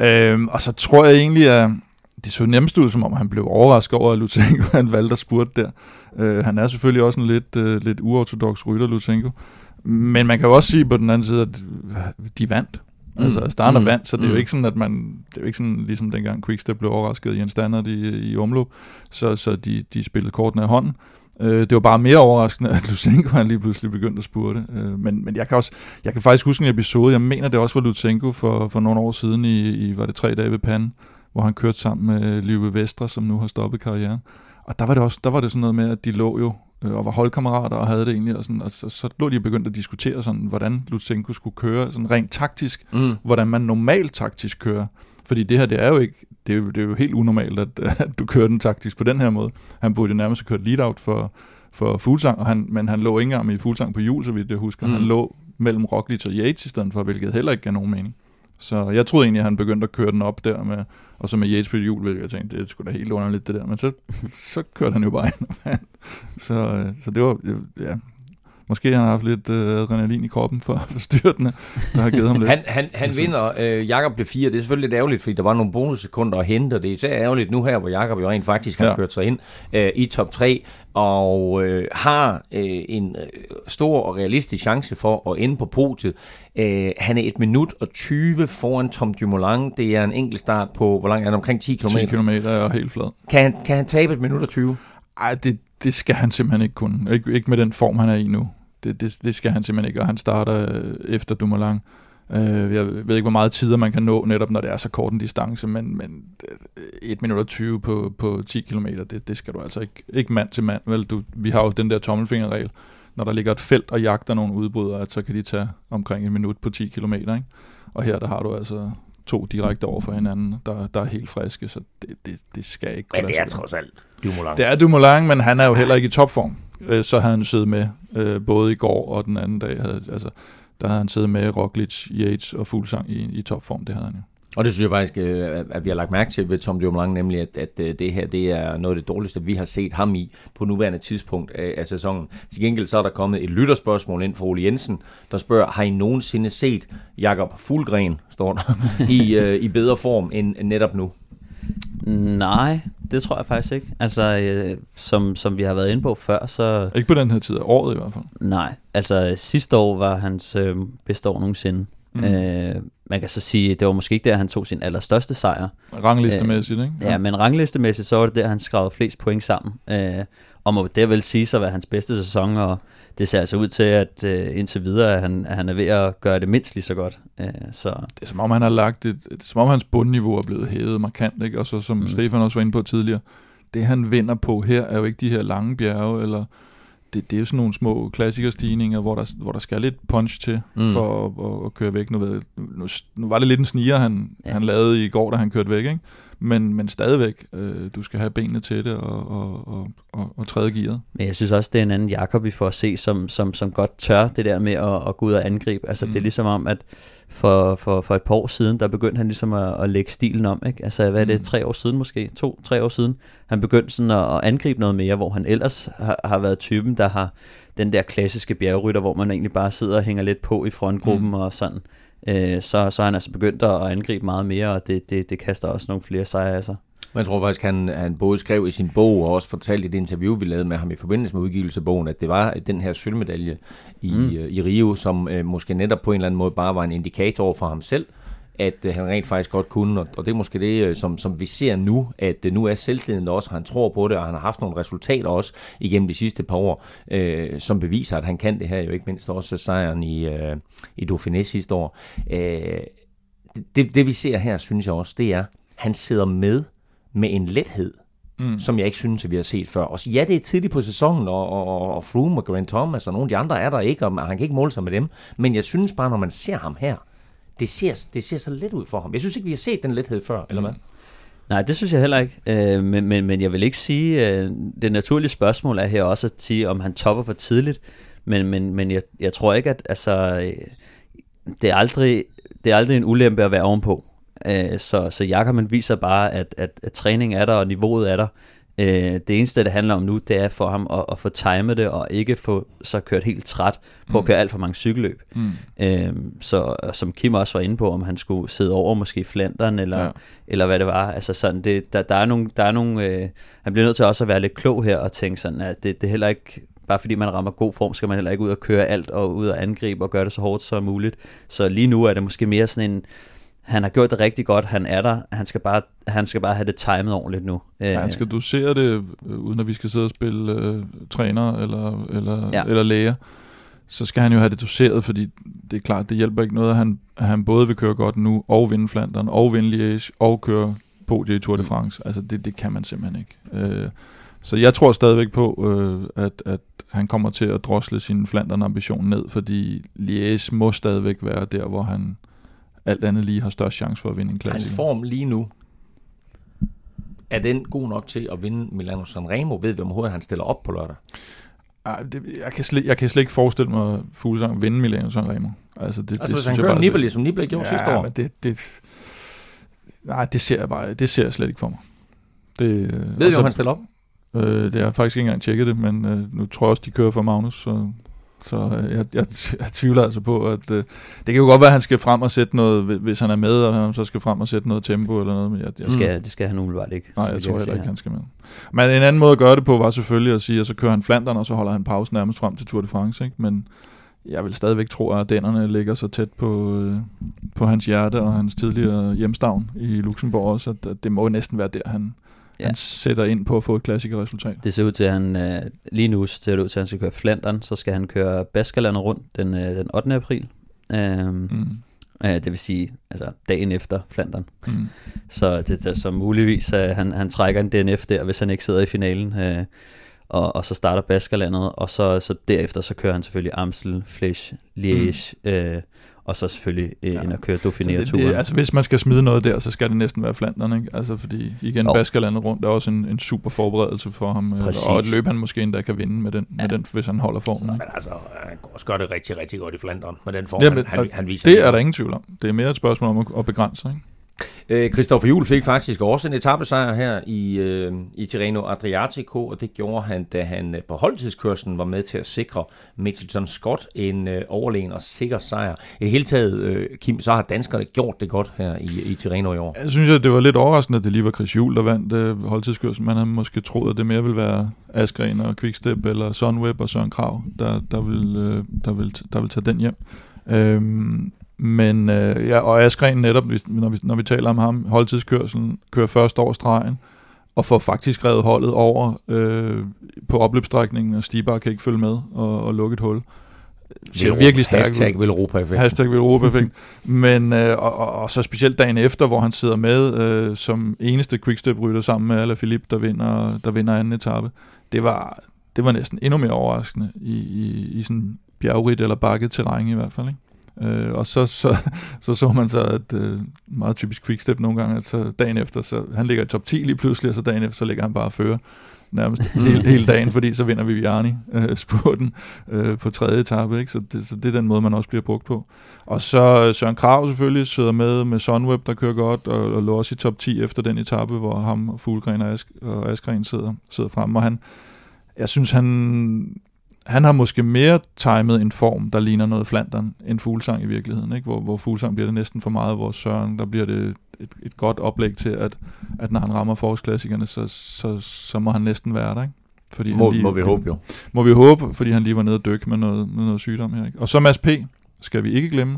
Øhm, og så tror jeg egentlig, at det så nemmest ud, som om han blev overrasket over, at Lutenko han valgte at spurte der. Øh, han er selvfølgelig også en lidt, øh, lidt uortodox rytter, Lutenko. Men man kan jo også sige på den anden side, at de vandt. Mm. Altså Starner mm. vandt, så det er jo mm. ikke sådan, at man, det er jo ikke sådan, ligesom dengang Quickstep blev overrasket i en standard i, i omløb, så, så de, de spillede kortene af hånden. Øh, det var bare mere overraskende, at Lusenko han lige pludselig begyndte at spurte. Øh, men, men jeg kan også, jeg kan faktisk huske en episode, jeg mener det også var Lusenko for, for nogle år siden i, i var det tre dage ved Pan, hvor han kørte sammen med Live Vestre, som nu har stoppet karrieren. Og der var det også, der var det sådan noget med, at de lå jo øh, og var holdkammerater og havde det egentlig, og, sådan, og så, så lå de begyndt at diskutere sådan, hvordan Lutsenko skulle køre, sådan rent taktisk, mm. hvordan man normalt taktisk kører. Fordi det her, det er jo ikke, det er jo, det er jo helt unormalt, at, at du kører den taktisk på den her måde. Han burde jo nærmest have kørt lead-out for, for Fuglsang, og han, men han lå ikke engang i Fuglsang på jul, så vidt jeg husker. Mm. Han lå mellem Roglic og Yates i stedet for, hvilket heller ikke gav nogen mening. Så jeg troede egentlig, at han begyndte at køre den op der, med, og så med Yates på jul, hvilket jeg tænkte, det skulle da helt underligt det der, men så, så kørte han jo bare ind. så, øh, så det var, ja, Måske han har haft lidt øh, adrenalin i kroppen for, for styrtene, der har givet ham lidt. han han, han vinder øh, Jakob det 4. Det er selvfølgelig lidt ærgerligt, fordi der var nogle bonussekunder at hente, og det er især ærgerligt nu her, hvor Jakob jo rent faktisk har ja. kørt sig ind øh, i top 3, og øh, har øh, en øh, stor og realistisk chance for at ende på podiet. Øh, han er 1 minut og 20 foran Tom Dumoulin. Det er en enkelt start på, hvor langt er det? Omkring 10 km. 10 km er helt flad. Kan han, kan han tabe et minut og 20? Ej, det, det skal han simpelthen ikke kunne. Ik- ikke med den form, han er i nu. Det, det, det skal han simpelthen ikke, og han starter øh, efter Dumoulin. Øh, jeg ved ikke, hvor meget tider man kan nå, netop når det er så kort en distance, men, men 1 minut og 20 på, på 10 km, det, det skal du altså ikke, ikke mand til mand. Vel, du, vi har jo den der tommelfingerregel, når der ligger et felt og jagter nogle udbrydere, så kan de tage omkring en minut på 10 km. Ikke? Og her der har du altså to direkte over for hinanden, der, der er helt friske, så det, det, det skal ikke kunne Men det er trods alt Dumoulin. Det er Dumoulin, men han er jo heller ikke i topform. Øh, så havde han siddet med øh, både i går og den anden dag. Havde, altså, der havde han siddet med Roglic, Yates og Fuglsang i, i topform. Det havde han jo. Og det synes jeg faktisk, øh, at vi har lagt mærke til ved Tom Dumoulin, nemlig at, at øh, det her det er noget af det dårligste, vi har set ham i på nuværende tidspunkt af, af sæsonen. Til gengæld så er der kommet et lytterspørgsmål ind fra Ole Jensen, der spørger, har I nogensinde set Jakob Fulgren, står der, i, øh, i bedre form end netop nu? Nej, det tror jeg faktisk ikke. Altså, øh, som, som vi har været inde på før, så... Ikke på den her tid af året i hvert fald. Nej, altså sidste år var hans øh, bedste år nogensinde. Mm. Øh, man kan så sige, det var måske ikke der, han tog sin allerstørste sejr. Ranglistemæssigt, ikke? Ja. ja, men ranglistemæssigt, så var det der, han skrev flest point sammen. Øh, og må det vel sige sig at være hans bedste sæson, og det ser altså ud til, at øh, indtil videre, at han, at han er ved at gøre det mindst lige så godt. Øh, så. Det er som om, han har lagt et, det er, som om hans bundniveau er blevet hævet markant, ikke? og så som mm. Stefan også var inde på tidligere, det han vinder på her, er jo ikke de her lange bjerge, eller det, det er jo sådan nogle små klassikerstigninger, hvor der, hvor der skal lidt punch til mm. for at, at, at køre væk. Nu, ved, nu, nu var det lidt en sniger, han, ja. han lavede i går, da han kørte væk, ikke? Men, men stadigvæk, øh, du skal have benene til det og, og, og, og, og træde gearet. Men jeg synes også, det er en anden Jakob, vi får at se, som, som, som godt tør det der med at, at gå ud og angribe. Altså mm. det er ligesom om, at for, for, for et par år siden, der begyndte han ligesom at, at lægge stilen om. Ikke? Altså hvad er det, mm. tre år siden måske? To, tre år siden. Han begyndte sådan at, at angribe noget mere, hvor han ellers har, har været typen, der har den der klassiske bjergrytter, hvor man egentlig bare sidder og hænger lidt på i frontgruppen mm. og sådan øh, så, så er han altså begyndt at angribe meget mere, og det, det, det kaster også nogle flere sejre af sig. Jeg tror faktisk, han, han både skrev i sin bog og også fortalte i det interview, vi lavede med ham i forbindelse med udgivelse af bogen, at det var den her sølvmedalje i, mm. Øh, i Rio, som øh, måske netop på en eller anden måde bare var en indikator for ham selv, at øh, han rent faktisk godt kunne, og, og det er måske det, øh, som, som vi ser nu, at øh, nu er selvstændigt også, han tror på det, og han har haft nogle resultater også igennem de sidste par år, øh, som beviser, at han kan det her, jo ikke mindst også sejren i, øh, i Dauphiné sidste år. Øh, det, det vi ser her, synes jeg også, det er, han sidder med med en lethed, mm. som jeg ikke synes, at vi har set før. Og ja, det er tidligt på sæsonen, og, og, og Froome og Grant Thomas og nogle af de andre er der ikke, og han kan ikke måle sig med dem. Men jeg synes bare, når man ser ham her, det ser, det ser så let ud for ham. Jeg synes ikke, vi har set den lethed før, eller hvad? Nej, det synes jeg heller ikke. Øh, men, men, men jeg vil ikke sige, øh, det naturlige spørgsmål er her også at sige, om han topper for tidligt. Men, men, men jeg, jeg tror ikke, at altså, øh, det, er aldrig, det er aldrig en ulempe at være ovenpå. Øh, så, så Jakob viser bare, at, at, at træning er der, og niveauet er der. Øh, det eneste, det handler om nu, det er for ham at, at få timet det, og ikke få så kørt helt træt på mm. at køre alt for mange cykelløb. Mm. Øh, så som Kim også var inde på, om han skulle sidde over måske i Flandern, eller, ja. eller hvad det var. Altså sådan, det, der, der er nogle, der er nogle øh, han bliver nødt til også at være lidt klog her, og tænke sådan, at det, det er heller ikke bare fordi man rammer god form, skal man heller ikke ud og køre alt, og ud og angribe, og gøre det så hårdt som muligt. Så lige nu er det måske mere sådan en, han har gjort det rigtig godt, han er der, han skal bare, han skal bare have det timet ordentligt nu. Ja, han skal dosere det, øh, uden at vi skal sidde og spille uh, træner eller, eller, ja. eller læger. Så skal han jo have det doseret, fordi det er klart, det hjælper ikke noget, at han, at han både vil køre godt nu, og vinde Flandern, og vinde Liège, og køre podiet i Tour de mm. France. Altså det, det kan man simpelthen ikke. Uh, Så jeg tror stadigvæk på, øh, at, at han kommer til at drosle sin Flandern ambition ned, fordi Liège må stadigvæk være der, hvor han alt andet lige har størst chance for at vinde en klassiker. Hans form lige nu, er den god nok til at vinde Milano Sanremo? Ved vi om han stiller op på lørdag? Jeg, kan slet, jeg kan slet ikke forestille mig, at Fuglsang vinde Milano Sanremo. Altså, det, altså det, hvis han kører Nibali, som Nibali gjorde ja, sidste år? Men det, det, nej, det ser jeg bare, det ser jeg slet ikke for mig. Det, Ved du, om han stiller op? Øh, det har jeg faktisk ikke engang tjekket det, men øh, nu tror jeg også, de kører for Magnus, så, så øh, jeg, jeg, jeg tvivler altså på, at øh, det kan jo godt være, at han skal frem og sætte noget, hvis han er med, og han så skal frem og sætte noget tempo eller noget. Men jeg, jeg, det, skal, det skal han umiddelbart ikke. Nej, jeg tror heller ikke, han skal med. Men en anden måde at gøre det på var selvfølgelig at sige, at så kører han Flandern, og så holder han pause nærmest frem til Tour de France. Ikke? Men jeg vil stadigvæk tro, at dænderne ligger så tæt på, øh, på hans hjerte og hans tidligere hjemstavn i Luxembourg også, at, det må næsten være der, han, ja. han sætter ind på at få et klassikerresultat. Det ser ud til, at han øh, lige nu ser det ud til, at han skal køre Flandern, så skal han køre Baskerlandet rundt den, øh, den 8. april. Øhm, mm. øh, det vil sige, altså dagen efter Flandern. Mm. Så det er så muligvis, at han, han trækker en DNF der, hvis han ikke sidder i finalen. Øh, og, og så starter Baskerlandet, og så, så derefter så kører han selvfølgelig Amstel, Flesch, Liège, mm. øh, og så selvfølgelig øh, ja. ind og køre Dauphiné-turen. Altså hvis man skal smide noget der, så skal det næsten være Flandern, ikke? Altså fordi igen, oh. Baskerlandet rundt er også en, en super forberedelse for ham, øh, Præcis. og et løb han måske endda kan vinde med den, ja. med den hvis han holder formen. Så, men altså, han kan også gøre det rigtig, rigtig godt i Flandern med den form, ja, men, han, han, han viser. Det er der ingen tvivl om. Det er mere et spørgsmål om at, at begrænse, ikke? Øh, Christoffer Juhl fik faktisk også en etappesejr her i, øh, i Tirreno Adriatico, og det gjorde han, da han øh, på holdtidskørslen var med til at sikre Mitchelton Scott en øh, overlegen og sikker sejr. I det hele taget, øh, Kim, så har danskerne gjort det godt her i, i Tirreno i år. Jeg synes, at det var lidt overraskende, at det lige var Chris Juhl, der vandt øh, holdtidskørslen. Man havde måske troet, at det mere ville være Askren og Quickstep eller Sunweb og Søren Krav, der, der, vil, øh, der, vil, der vil tage den hjem. Øhm, men øh, ja, og Askren netop, når vi, når vi taler om ham, holdtidskørselen, kører først over stregen, og får faktisk revet holdet over øh, på opløbsstrækningen, og Stibar kan ikke følge med og, og lukke et hul. Det er virkelig stærkt. Hashtag vil Europa-effekt. Hashtag vil Europa-effekt. Men, øh, og, og, og, så specielt dagen efter, hvor han sidder med øh, som eneste quickstep-rytter sammen med Alaphilippe, der vinder, der vinder anden etape. Det var, det var næsten endnu mere overraskende i, i, i sådan bjergrigt eller bakket terræn i hvert fald. Ikke? Øh, og så så, så så man så, at øh, meget typisk quickstep nogle gange, at så dagen efter, så han ligger i top 10 lige pludselig, og så dagen efter, så ligger han bare fører nærmest hele, hele dagen, fordi så vinder Viviani øh, spurten øh, på tredje etape, ikke? Så, det, så det er den måde, man også bliver brugt på. Og så Søren Krav selvfølgelig sidder med med Sunweb, der kører godt, og, og lå også i top 10 efter den etape, hvor ham og Fuglgren og, Ask, og Askren sidder, sidder frem, og han, jeg synes, han han har måske mere timet en form, der ligner noget Flandern, end Fuglsang i virkeligheden. Ikke? Hvor, hvor Fuglsang bliver det næsten for meget, hvor Søren, der bliver det et, et godt oplæg til, at, at når han rammer forårsklassikerne, så, så, så må han næsten være der. Ikke? Fordi må, han lige, må vi håbe jo. Må vi håbe, fordi han lige var nede og dykke med noget, med noget sygdom her. Ikke? Og så Mads P. skal vi ikke glemme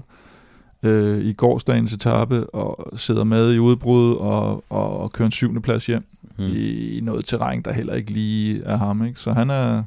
øh, i gårdsdagens etape og sidder med i udbrud og, og, og kører en syvende plads hjem mm. i, i noget terræn, der heller ikke lige er ham. Ikke? Så han er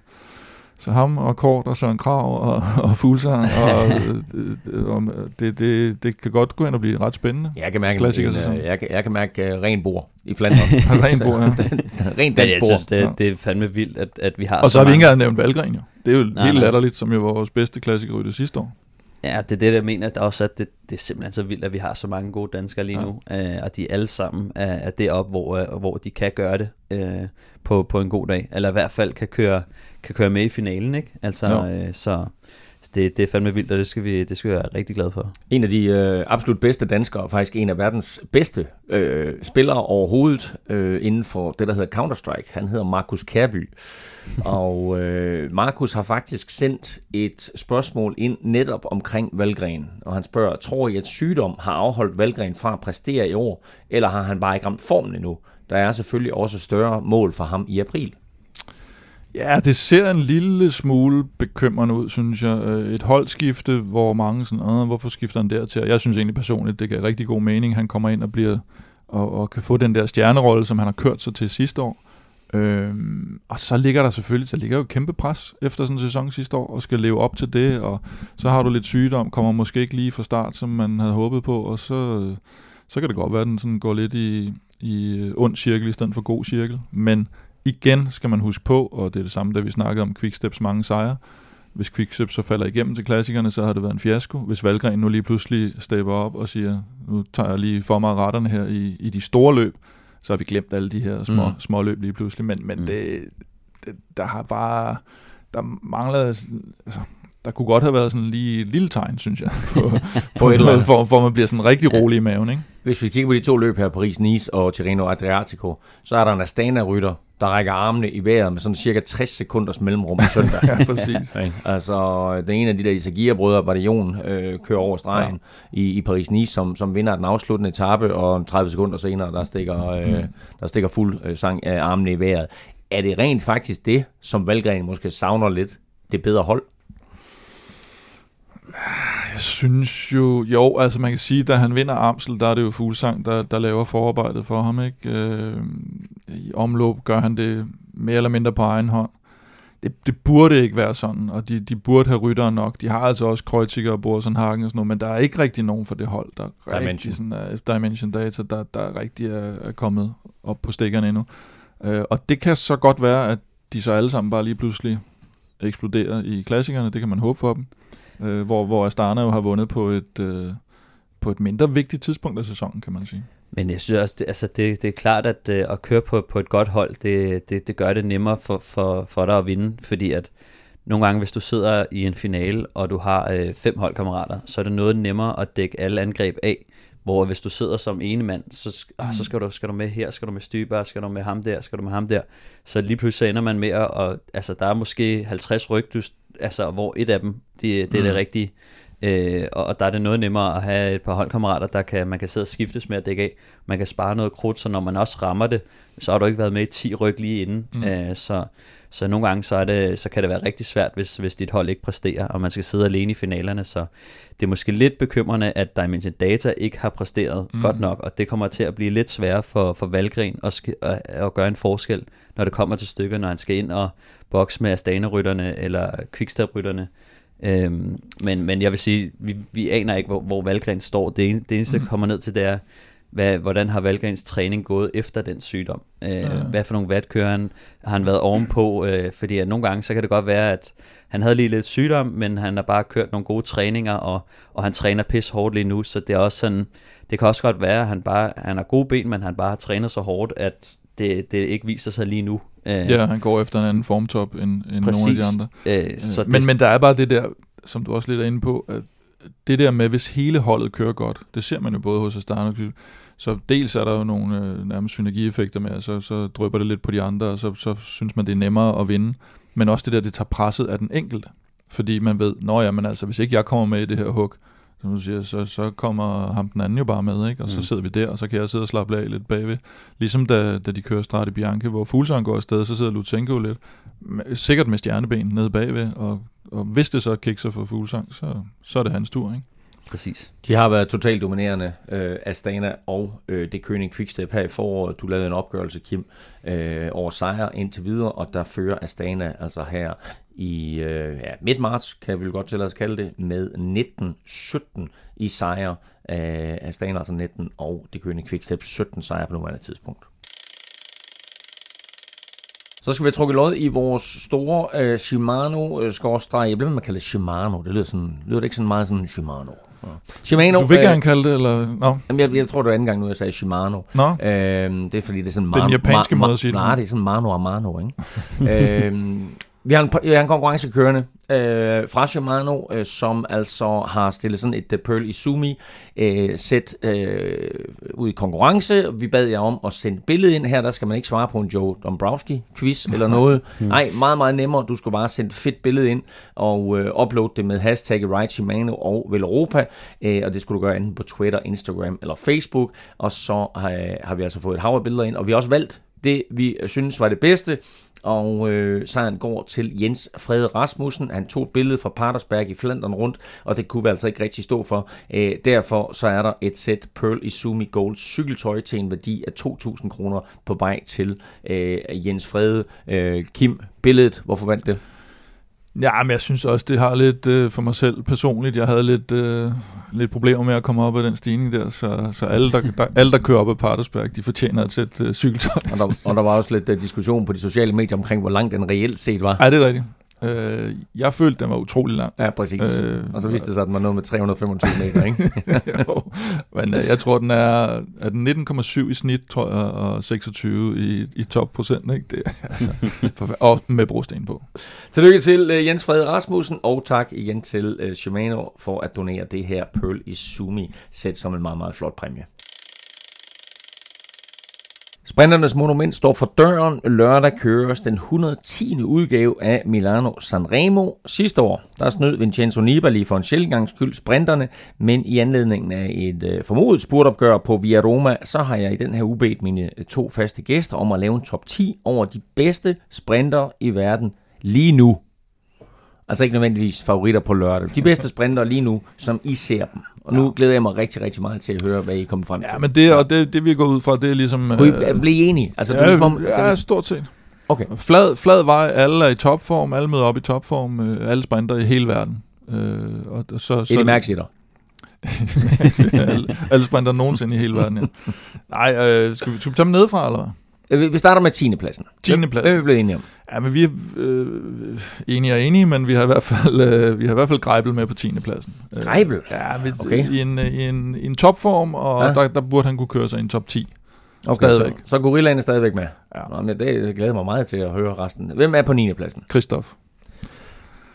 så ham og Kort og Søren Krav og, og Fuglsang, og, og det, det, det kan godt gå hen og blive ret spændende. Jeg kan mærke, en, uh, jeg, kan, jeg kan mærke uh, ren bord i Flandern. ren bord, ja. ren dansk bord. det, ja. det er fandme vildt, at, at vi har Og så, så har vi ikke engang nævnt Valgren jo. Det er jo nej, helt nej. latterligt, som jo var vores bedste klassiker det sidste år. Ja, det er det, jeg mener, at også at det, det er simpelthen så vildt, at vi har så mange gode danskere lige nu, ja. øh, og de alle sammen er, er deroppe, hvor, øh, hvor de kan gøre det øh, på, på en god dag, eller i hvert fald kan køre, kan køre med i finalen, ikke? Altså, øh, så det, det er fandme vildt, og det skal vi, det skal vi være rigtig glade for. En af de øh, absolut bedste danskere, faktisk en af verdens bedste øh, spillere overhovedet øh, inden for det, der hedder Counter-Strike. Han hedder Markus Kærby. og øh, Markus har faktisk sendt et spørgsmål ind netop omkring Valgren. Og han spørger, tror I, at sygdom har afholdt Valgren fra at præstere i år, eller har han bare ikke ramt formen endnu? Der er selvfølgelig også større mål for ham i april. Ja, det ser en lille smule bekymrende ud, synes jeg. Øh, et holdskifte, hvor mange sådan, Åh, hvorfor skifter han der til? Jeg synes egentlig personligt, det giver rigtig god mening. Han kommer ind og bliver og, og kan få den der stjernerolle, som han har kørt sig til sidste år. Øhm, og så ligger der selvfølgelig, der ligger jo kæmpe pres efter sådan en sæson sidste år, og skal leve op til det, og så har du lidt sygdom, kommer måske ikke lige fra start, som man havde håbet på, og så, så kan det godt være, at den sådan går lidt i, i ond cirkel i stedet for god cirkel. Men igen skal man huske på, og det er det samme, da vi snakkede om Quicksteps mange sejre, hvis Quickstep så falder igennem til klassikerne, så har det været en fiasko. Hvis Valgren nu lige pludselig stepper op og siger, nu tager jeg lige for mig retterne her i, i de store løb, så har vi glemt alle de her små, mm. små løb lige pludselig. Men, men mm. det, det, der har bare, der mangler, altså, der kunne godt have været sådan lige et lille tegn, synes jeg, på, på et eller andet, for, for man bliver sådan rigtig rolig i maven. Ikke? Hvis vi kigger på de to løb her, Paris-Nice og Tirreno Adriatico, så er der en Astana-rytter, der rækker armene i vejret med sådan cirka 60 sekunders mellemrum søndag. ja, præcis. altså, den ene af de der Isagia-brødre, Bardion, øh, kører over stregen ja. i, i Paris-Nice, som, som vinder den afsluttende etape, og 30 sekunder senere, der stikker, øh, mm. der stikker fuld øh, sang af armene i vejret. Er det rent faktisk det, som Valgren måske savner lidt, det bedre hold? Jeg synes jo, jo, altså man kan sige, da han vinder Amsel, der er det jo Fuglsang, der, der laver forarbejdet for ham, ikke? Øh, I omløb gør han det mere eller mindre på egen hånd. Det, det burde ikke være sådan, og de, de burde have ryttere nok. De har altså også Kreuziger og Borsen Hagen og sådan noget, men der er ikke rigtig nogen for det hold, der Dimension. rigtig sådan, uh, Dimension Data, der, der rigtig er, er kommet op på stikkerne endnu. Uh, og det kan så godt være, at de så alle sammen bare lige pludselig eksploderer i klassikerne, det kan man håbe for dem øh, hvor, hvor Astana jo har vundet på et, øh, på et mindre vigtigt tidspunkt af sæsonen, kan man sige. Men jeg synes også, det, altså det, det er klart, at øh, at køre på, på et godt hold, det, det, det gør det nemmere for, for, for dig at vinde, fordi at nogle gange, hvis du sidder i en finale, og du har øh, fem holdkammerater, så er det noget nemmere at dække alle angreb af, hvor hvis du sidder som ene mand, så, mm. ah, så skal, du, skal du med her, skal du med Styber, skal du med ham der, skal du med ham der. Så lige pludselig ender man med at, og, altså der er måske 50 ryg, du, altså, hvor et af dem, det, det er mm. det rigtige. Øh, og, og der er det noget nemmere at have et par holdkammerater, der kan, man kan sidde og skiftes med at dække af. Man kan spare noget krudt, så når man også rammer det, så har du ikke været med i 10 ryg lige inden. Mm. Øh, så, så nogle gange så, er det, så kan det være rigtig svært, hvis, hvis dit hold ikke præsterer, og man skal sidde alene i finalerne. Så det er måske lidt bekymrende, at Dimension Data ikke har præsteret mm. godt nok, og det kommer til at blive lidt sværere for, for Valgren at, at, at gøre en forskel, når det kommer til stykker, når han skal ind og bokse med Astana-rytterne eller Quickstep-rytterne. Øhm, men, men jeg vil sige, vi, vi aner ikke, hvor, hvor Valgren står. Det, en, det eneste, der mm. kommer ned til, det er, hvad, hvordan har Valgrens træning gået efter den sygdom? Øh, ja. Hvad for nogle watt kører han? Har han været ovenpå? Øh, fordi at nogle gange, så kan det godt være, at han havde lige lidt sygdom, men han har bare kørt nogle gode træninger, og, og han træner pis hårdt lige nu, så det er også sådan, det kan også godt være, at han bare han har gode ben, men han bare har trænet så hårdt, at det, det ikke viser sig lige nu. Øh, ja, han går efter en anden formtop end, end nogle af de andre. Øh, så men, det, men der er bare det der, som du også lidt er inde på, at det der med, hvis hele holdet kører godt, det ser man jo både hos Astana og så dels er der jo nogle øh, nærmest synergieffekter med, så, så drøber det lidt på de andre, og så, så synes man, det er nemmere at vinde. Men også det der, det tager presset af den enkelte. Fordi man ved, når ja, men altså, hvis ikke jeg kommer med i det her hug, som du siger, så, så kommer ham den anden jo bare med, ikke? og mm. så sidder vi der, og så kan jeg sidde og slappe af lidt bagved. Ligesom da, da de kører Strade Bianche, hvor Fuglsang går afsted, så sidder Lutsenko lidt, sikkert med stjerneben nede bagved, og, og hvis det så kikser for Fuglsang, så, så er det hans tur. Ikke? Præcis. De har været totalt dominerende, øh, Astana og øh, det König Quickstep her i foråret. Du lavede en opgørelse, Kim, øh, over sejre indtil videre, og der fører Astana altså her i øh, ja, midt marts, kan vi vel godt til at kalde det, med 19-17 i sejre. Øh, Astana altså 19, og det König Quickstep 17 sejre på nuværende tidspunkt. Så skal vi have trukket lod i vores store uh, Shimano-skorstreg. Øh, jeg bliver med at kalde det Shimano. Det lyder, sådan, lyder det ikke sådan meget sådan Shimano. Shimano. Du vil gerne øh, kalde det, eller? No. Jamen, jeg, jeg tror, det var anden gang nu, jeg sagde Shimano. No. Øh, det er fordi, det er sådan... Den japanske ma- måde at sige det. Nej, det er sådan Mano Amano, ikke? øh, vi har en, vi har en konkurrence kørende øh, fra Shimano, øh, som altså har stillet sådan et uh, Pearl Izumi øh, sæt øh, ud i konkurrence. Vi bad jer om at sende billedet ind her. Der skal man ikke svare på en Joe Dombrowski quiz eller noget. Nej, meget, meget nemmere. Du skal bare sende fedt billede ind og øh, uploade det med hashtag Ride Shimano og Velropa. Øh, og det skulle du gøre enten på Twitter, Instagram eller Facebook. Og så har, har vi altså fået et hav af billeder ind. Og vi har også valgt det, vi synes var det bedste og øh, sejren går til Jens Frede Rasmussen. Han tog et billede fra Partersberg i Flandern rundt, og det kunne vi altså ikke rigtig stå for. Æh, øh, derfor så er der et sæt Pearl Izumi Gold cykeltøj til en værdi af 2.000 kroner på vej til øh, Jens Frede. Øh, Kim, billedet, hvorfor vandt det? Ja, men jeg synes også, det har lidt øh, for mig selv personligt. Jeg havde lidt, øh, lidt problemer med at komme op af den stigning der, så, så alle, der, der, alle, der kører op ad Partersberg, de fortjener et sæt øh, cykeltøj. Og der, og der var også lidt uh, diskussion på de sociale medier omkring, hvor langt den reelt set var. Ja, det er rigtigt. Øh, jeg følte, den var utrolig lang. Ja, præcis. Øh, og så viste det sig, at den var noget med 325 meter, ikke? jo, men øh, jeg tror, den er, er den 19,7 i snit, tror jeg, og 26 i, i topprocent, ikke? Det, altså, for, og med brosten på. Tillykke til uh, Jens Frede Rasmussen, og tak igen til uh, Shimano for at donere det her Pearl Izumi sæt som en meget, meget flot præmie. Sprinternes monument står for døren. Lørdag køres den 110. udgave af Milano Sanremo. Sidste år, der snød Vincenzo Nibali for en sjældent skyld sprinterne, men i anledningen af et øh, formodet spurtopgør på Via Roma, så har jeg i den her ubedt mine øh, to faste gæster om at lave en top 10 over de bedste sprinter i verden lige nu. Altså ikke nødvendigvis favoritter på lørdag. De bedste sprinter lige nu, som I ser dem. Og nu glæder jeg mig rigtig, rigtig meget til at høre, hvad I kommer frem til. Ja, men det, og det, det vi går ud fra, det er ligesom... Kunne I øh, blive enige? Altså, ja, det er ligesom om, ja, stort set. Okay. Flad, flad vej, alle er i topform, alle møder op i topform, øh, alle sprinter i hele verden. Øh, og så, så, Eddie Mærksitter. alle, alle sprinter nogensinde i hele verden, ja. Nej, øh, skal, vi, skal vi tage dem nedefra, eller hvad? Øh, vi starter med 10. pladsen. 10. pladsen. Hvad er vi blevet enige om? Ja, men vi er øh, enige og enige, men vi har i hvert fald, øh, vi har i hvert fald Greibel med på 10. pladsen. Greibel? Ja, hvis, okay. i, en, i, en, i en topform, og ja. der, der burde han kunne køre sig i en top 10. Okay, stadigvæk. så, så Gorillaen er stadigvæk med. Ja. Nå, men det glæder mig meget til at høre resten. Hvem er på 9. pladsen? Christoph.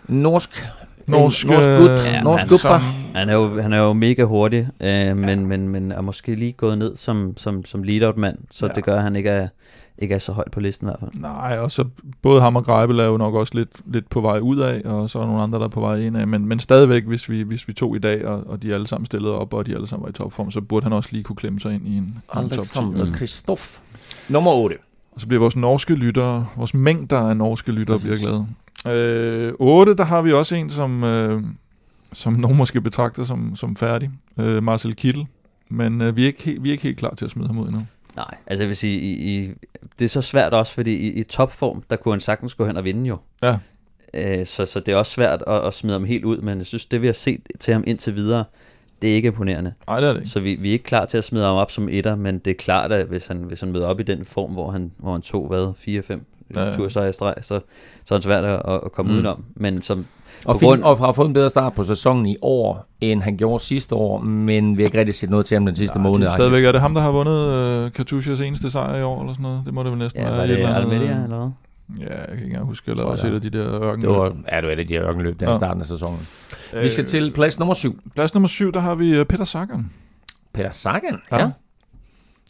Norsk Norsk, norsk gut. Ja, norsk han, som, han, er jo, han er jo mega hurtig, øh, men, ja. men, men er måske lige gået ned som, som, som lead-out-mand, så ja. det gør, at han ikke er, ikke er så højt på listen i hvert fald. Nej, og så både ham og Greibel er jo nok også lidt, lidt på vej ud af, og så er der nogle andre, der er på vej ind af. Men, men stadigvæk, hvis vi, hvis vi tog i dag, og, og de alle sammen stillede op, og de alle sammen var i topform, så burde han også lige kunne klemme sig ind i en, en top 10. Alexander Kristoff. Nummer 8. Og så bliver vores norske lyttere, vores mængder af norske lyttere bliver glade. Øh, 8, der har vi også en, som, øh, som nogen måske betragter som, som færdig. Øh, Marcel Kittel. Men øh, vi, er ikke vi er ikke helt klar til at smide ham ud endnu. Nej, altså jeg vil sige, i, i, det er så svært også, fordi i, i topform, der kunne han sagtens gå hen og vinde jo. Ja. Øh, så, så det er også svært at, at smide ham helt ud, men jeg synes, det vi har set til ham indtil videre, det er ikke imponerende. Nej, det er det ikke. Så vi, vi er ikke klar til at smide ham op som etter, men det er klart, at hvis han, hvis han møder op i den form, hvor han, hvor han tog, hvad, 4-5 ja, ja. tursejre i streg, så, så er det svært at, at komme mm. udenom. Men som, og, fin, grund... og har fået en bedre start på sæsonen i år, end han gjorde sidste år, men vi har ikke rigtig set noget til ham den sidste ja, måned. Det er stadigvæk er det ham, der har vundet uh, Katushias eneste sejr i år, eller sådan noget? Det må det vel næsten ja, være. Var det Almeria, eller hvad? Ja, jeg kan ikke engang huske, eller også et af de der ørkenløb. Det var, ja, det var et af de ørkenløb, der ja. starten af sæsonen. Vi skal til plads nummer syv. Plads nummer syv, der har vi øh, Peter Sagan. Peter Sagan? Ja. ja.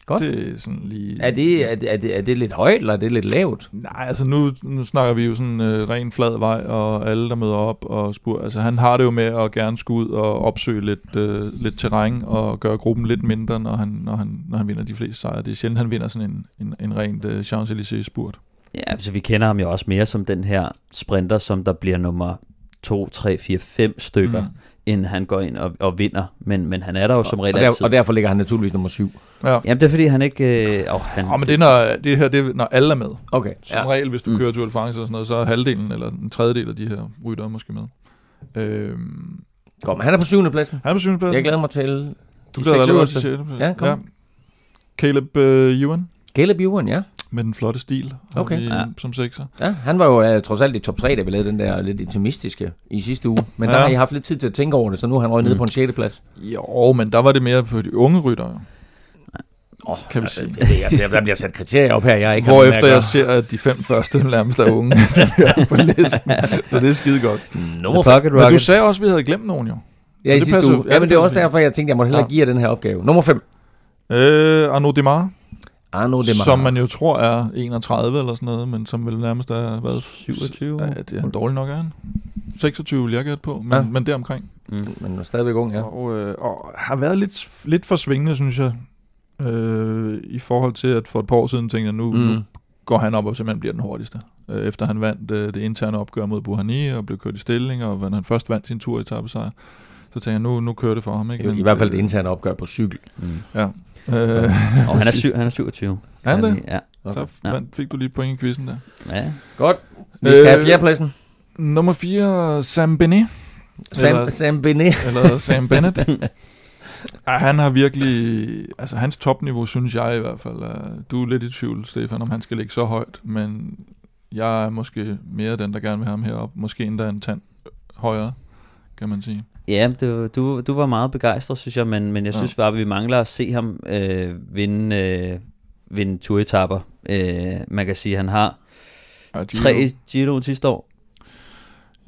Godt. Det er sådan lige... Er det, er, det, er, det, er det lidt højt, eller er det lidt lavt? Nej, altså nu, nu snakker vi jo sådan øh, ren flad vej, og alle, der møder op og spurgte. Altså han har det jo med at gerne skulle ud og opsøge lidt, øh, lidt terræn, og gøre gruppen lidt mindre, når han, når han, når han vinder de fleste sejre. Det er sjældent, han vinder sådan en, en, en rent øh, Champs-Élysées-spurt. Ja, altså vi kender ham jo også mere som den her sprinter, som der bliver nummer 2, 3, 4, 5 stykker. Mm end han går ind og, og vinder. Men, men han er der jo som regel og, der, altid. Og derfor ligger han naturligvis nummer syv. Ja. Jamen det er fordi han ikke... Øh, oh, han, oh, men det er, når, det her, det er, når alle er med. Okay. Som ja. regel, hvis du mm. kører Tour de France og sådan noget, så er halvdelen eller en tredjedel af de her rytter måske med. Øhm, Kom, han er på syvende pladsen. Han er på syvende pladsen. Jeg glæder mig til du også til pladsen. Ja, kom. Ja. Caleb uh, Ewan. Caleb Ewan, ja med den flotte stil okay. vi, ja. som sekser. Ja, han var jo uh, trods alt i top 3, da vi lavede den der lidt intimistiske i sidste uge. Men ja. der har I haft lidt tid til at tænke over det, så nu er han røget mm. nede på en 6. plads. Jo, men der var det mere på de unge ryttere. Oh, kan vi sige. Det, det, det, der bliver sat kriterier op her, jeg ikke Hvor efter jeg ser, at de fem første nærmest er unge, på listen. så det er skide godt. No. Men du sagde også, at vi havde glemt nogen jo. Ja, i sidste uge. Ja, men det er også derfor, jeg tænkte, jeg måtte hellere ja. give jer den her opgave. Nummer 5. Øh, Arnaud Demar. Arno Demar. Som man jo tror er 31 eller sådan noget, men som vel nærmest er, hvad? 27? Ja, det er en dårlig nok, er han. 26 vil jeg gætte på, men, ja. men deromkring. Mm, men er stadigvæk ung, ja. Og, øh, og har været lidt, lidt for svingende, synes jeg, øh, i forhold til, at for et par år siden tænkte jeg, nu, mm. nu går han op og simpelthen bliver den hurtigste. Øh, efter han vandt øh, det interne opgør mod Buhani og blev kørt i stilling, og han først vandt sin tur i sejr, så tænkte jeg, nu, nu kører det for ham. Ikke? I, I hvert fald det interne opgør på cykel. Mm. Ja, Øh, og han er, syv, han er 27. Er han det? Ja. Okay. Så fik du lige point i quizzen der. Ja. Godt. Vi skal øh, have fjerdepladsen. Nummer 4, Sam Benet. Sam, Eller- Sam Benet. Eller Sam Bennett. Ej, han har virkelig... Altså, hans topniveau, synes jeg i hvert fald. Er, du er lidt i tvivl, Stefan, om han skal ligge så højt, men jeg er måske mere den, der gerne vil have ham heroppe. Måske endda en tand højere, kan man sige. Ja, det, du, du var meget begejstret, synes jeg, men, men jeg Ja. synes bare, at vi mangler at se ham øh, vinde, øh, vinde turetapper. Øh, man kan sige, at han har Ja, Giro. tre Giro sidste år.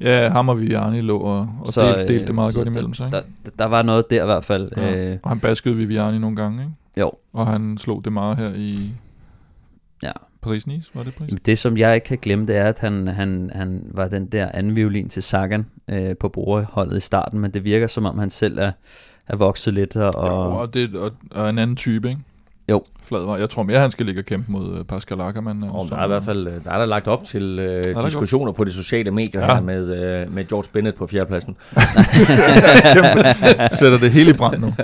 Ja, ham og Viviani lå og, og så, delte, delte det meget godt imellem sig. Ikke? Der, der var noget der i hvert fald. Ja. Øh, Og han baskede Viviani nogle gange, ikke? jo, Og han slog det meget her i Ja. Paris-Nice, var det Paris? det som jeg ikke kan glemme, det er, at han, han, han var den der anden violin til Sagan øh, på bordeholdet i starten, men det virker som om han selv er, er vokset lidt. Og, Og, jo, og, det, og, og en anden type, ikke? Jo. Fladvej. Jeg tror mere, han skal ligge og kæmpe mod øh, Pascal Ackermann. Og som- der er i hvert fald øh, der er der lagt op til øh, der diskussioner på de sociale medier Ja. ja. her med, øh, med George Bennett på fjerdepladsen. Sætter det hele i brand nu.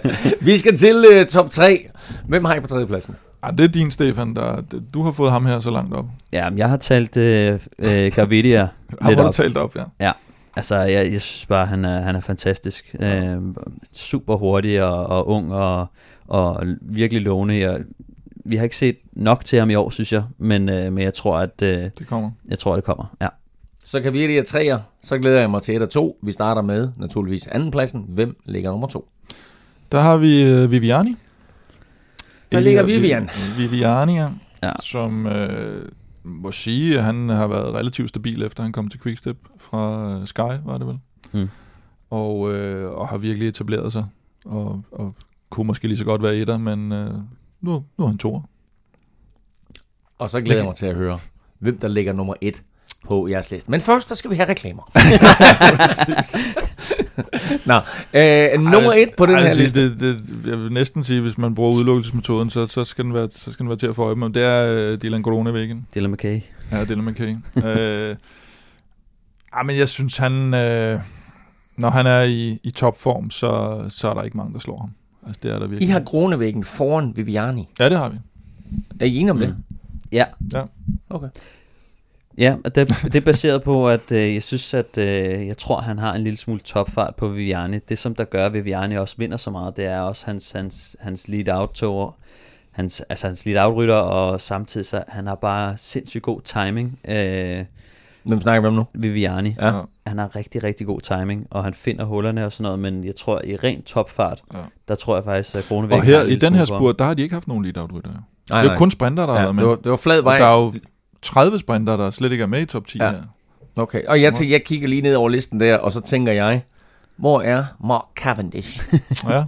Vi skal til øh, top 3. Hvem har I på tredjepladsen? Ej, det er din, Stefan. Der, du har fået ham her så langt op. ja, men jeg har talt øh, øh, Gavidia lidt har du op. talt op, ja. Altså, jeg, jeg synes bare, han er, han er fantastisk. Øh, super hurtig og, og ung og, og virkelig lovende. Jeg, vi har ikke set nok til ham i år, synes jeg, men, øh, men jeg tror, at øh, Det kommer. jeg tror, det kommer. Ja. Så kan vi lige træer. Så glæder jeg mig til et af to. Vi starter med naturligvis andenpladsen. Hvem ligger nummer to? Der har vi øh, Viviani. Der ligger Vivian. Vi- Viviani, ja. Ja. Som øh, må sige, at han har været relativt stabil, efter han kom til Quickstep fra øh, Sky, var det vel? Mm. Og, øh, og har virkelig etableret sig. Og, og kunne måske lige så godt være etter, men øh, nu, nu er han to. Og så glæder jeg mig til at høre, hvem der ligger nummer et på jeres liste. Men først, så skal vi have reklamer. Nå, øh, nummer et på den Ej, her liste. Det, det, jeg vil næsten sige, hvis man bruger udelukkelsesmetoden, så, så, skal den være, så skal den være til at få øje med. Det er øh, Dylan Groenewegen. Dylan McKay. Ja, Dylan McKay. øh, ah, men jeg synes, han... Øh, når han er i, i topform, så, så er der ikke mange, der slår ham. Altså, det er der I virkelig. har Kronevæggen foran Viviani. Ja, det har vi. Er I enige om Mm. det? Ja. Ja. Okay. Ja, og det, det er baseret på, at øh, jeg synes, at øh, jeg tror, han har en lille smule topfart på Viviani. Det, som der gør, at Viviani også vinder så meget, det er også hans, hans, hans lead-out-tog, hans, altså hans lead-out-rytter, og samtidig så han har bare sindssygt god timing. Øh, Hvem snakker vi om nu? Viviani. Ja. Han har rigtig, rigtig god timing, og han finder hullerne og sådan noget, men jeg tror, i ren topfart, Ja. der tror jeg faktisk, at Kronevæk Og her i den her spurt, der har de ikke haft nogen lead-out-rytter. Nej, Det er jo kun sprinter, der har ja, været med. det, var, det var flad Og vej. der er jo 30 sprinter, der slet ikke er med i top 10 Ja. her. Okay, og jeg, tænker, jeg kigger lige ned over listen der, og så tænker jeg, hvor er Mark Cavendish? Ja.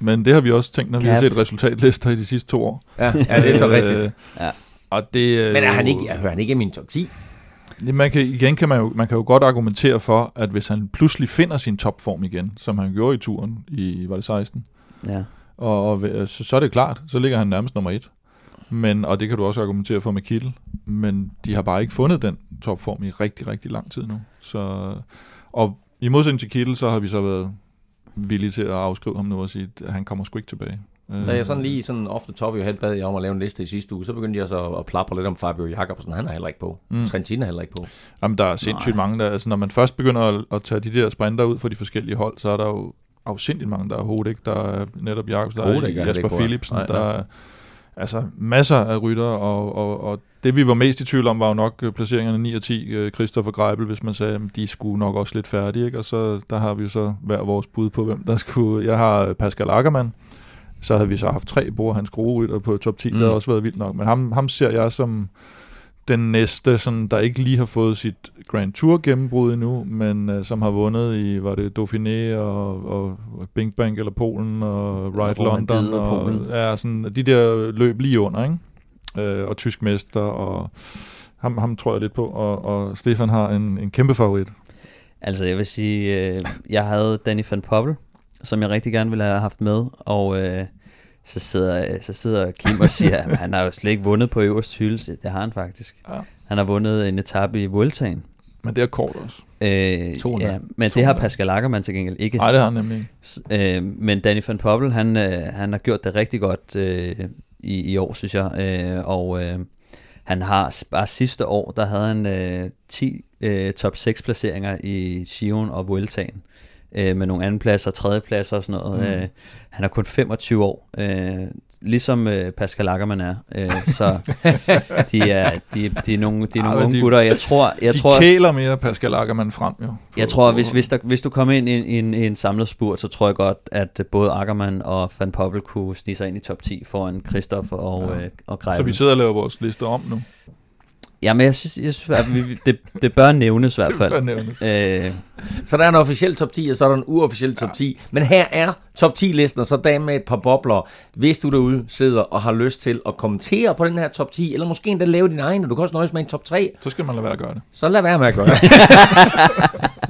Men det har vi også tænkt, når vi har set resultatlister i de sidste to år. ja, ja, det er så Øh, rigtigt. Ja. Og det, er Men er han ikke, jeg hører han ikke i min top 10? Ja, Man kan, igen kan man, jo, man kan jo godt argumentere for, at hvis han pludselig finder sin topform igen, som han gjorde i turen i, var det 16, Ja. og, og så, så er det klart, så ligger han nærmest nummer et. Men, og det kan du også argumentere for med Kittel, men de har bare ikke fundet den topform i rigtig, rigtig lang tid nu. Så, og i modsætning til Kittel, så har vi så været villige til at afskrive ham nu og sige, at han kommer sgu ikke tilbage. Så jeg sådan lige sådan off the top, jeg bad jeg om at lave en liste i sidste uge, så begyndte jeg så at plapre lidt om Fabio Jakobsen, han er heller ikke på. Mm. Trentin er heller ikke på. Jamen, der er sindssygt mange, der, altså når man først begynder at, at tage de der sprinter ud fra de forskellige hold, så er der jo afsindigt mange, der er Hodek, der er netop Jacobs, der Hodek er han Jasper. Philipsen, Nej, der nej. er altså masser af rytter, og, og, og det vi var mest i tvivl om, var jo nok øh, placeringerne 9 og 10, øh, Christopher Greibel, hvis man sagde, at de skulle nok også lidt færdige, ikke? og så der har vi jo så hver vores bud på, hvem der skulle, jeg har øh, Pascal Ackermann, så havde vi så haft tre bord hans gode rytter på top 10, mm. Mm. det har også været vildt nok, men ham, ham ser jeg som den næste, sådan, der ikke lige har fået sit Grand Tour gennembrud endnu, men uh, som har vundet i, var det Dauphiné og, og Bing Bang eller Polen og Ride London og og, Polen. ja, sådan, de der løb lige under, ikke? Uh, og tysk mester, og ham, ham tror jeg lidt på, og, og Stefan har en, en kæmpe favorit. Altså, jeg vil sige, øh, jeg havde Danny van Poppel, som jeg rigtig gerne ville have haft med, og øh, så, sidder, så sidder Kim og siger, at han har jo slet ikke vundet på øverste hylde. Det har han faktisk. Ja. Han har vundet en etape i Vueltaen. Men det er kort også. Øh, 200. ja, men det 200. har Pascal Ackermann til gengæld ikke. Nej, det har han nemlig ikke. Øh, men Danny van Poppel, han, øh, han har gjort det rigtig godt øh, i, i år, synes jeg. Øh, og øh, han har bare sidste år, der havde han øh, 10 øh, top 6 placeringer i Sion og Vueltaen øh, med nogle anden pladser, tredje pladser og sådan noget. Mm. Øh, han er kun 25 år, øh, ligesom øh, Pascal Ackermann er. Øh, så de er, de, de er nogle, de er nogle Ej, unge de, gutter. Jeg tror, jeg de tror, kæler mere Pascal Ackermann frem, jo. Jeg tror, hvis, hvis, der, hvis du kommer ind i, i, en, i en samlet spurt, så tror jeg godt, at både Ackermann og Van Poppel kunne snige sig ind i top 10 foran Christoph og, ja. øh, og Greifen. Så vi sidder og laver vores liste om nu. Ja, men jeg synes, jeg synes at vi, det, det bør nævnes i hvert fald. Det bør nævnes. Øh, så der er en officiel top 10, og så er der en uofficiel top 10. Men her er top 10-listen, og så der med et par bobler. Hvis du derude sidder og har lyst til at kommentere på den her top 10, eller måske endda lave din egen, og du kan også nøjes med en top 3. Så skal man lade være at gøre det. Så lad være med at gøre det.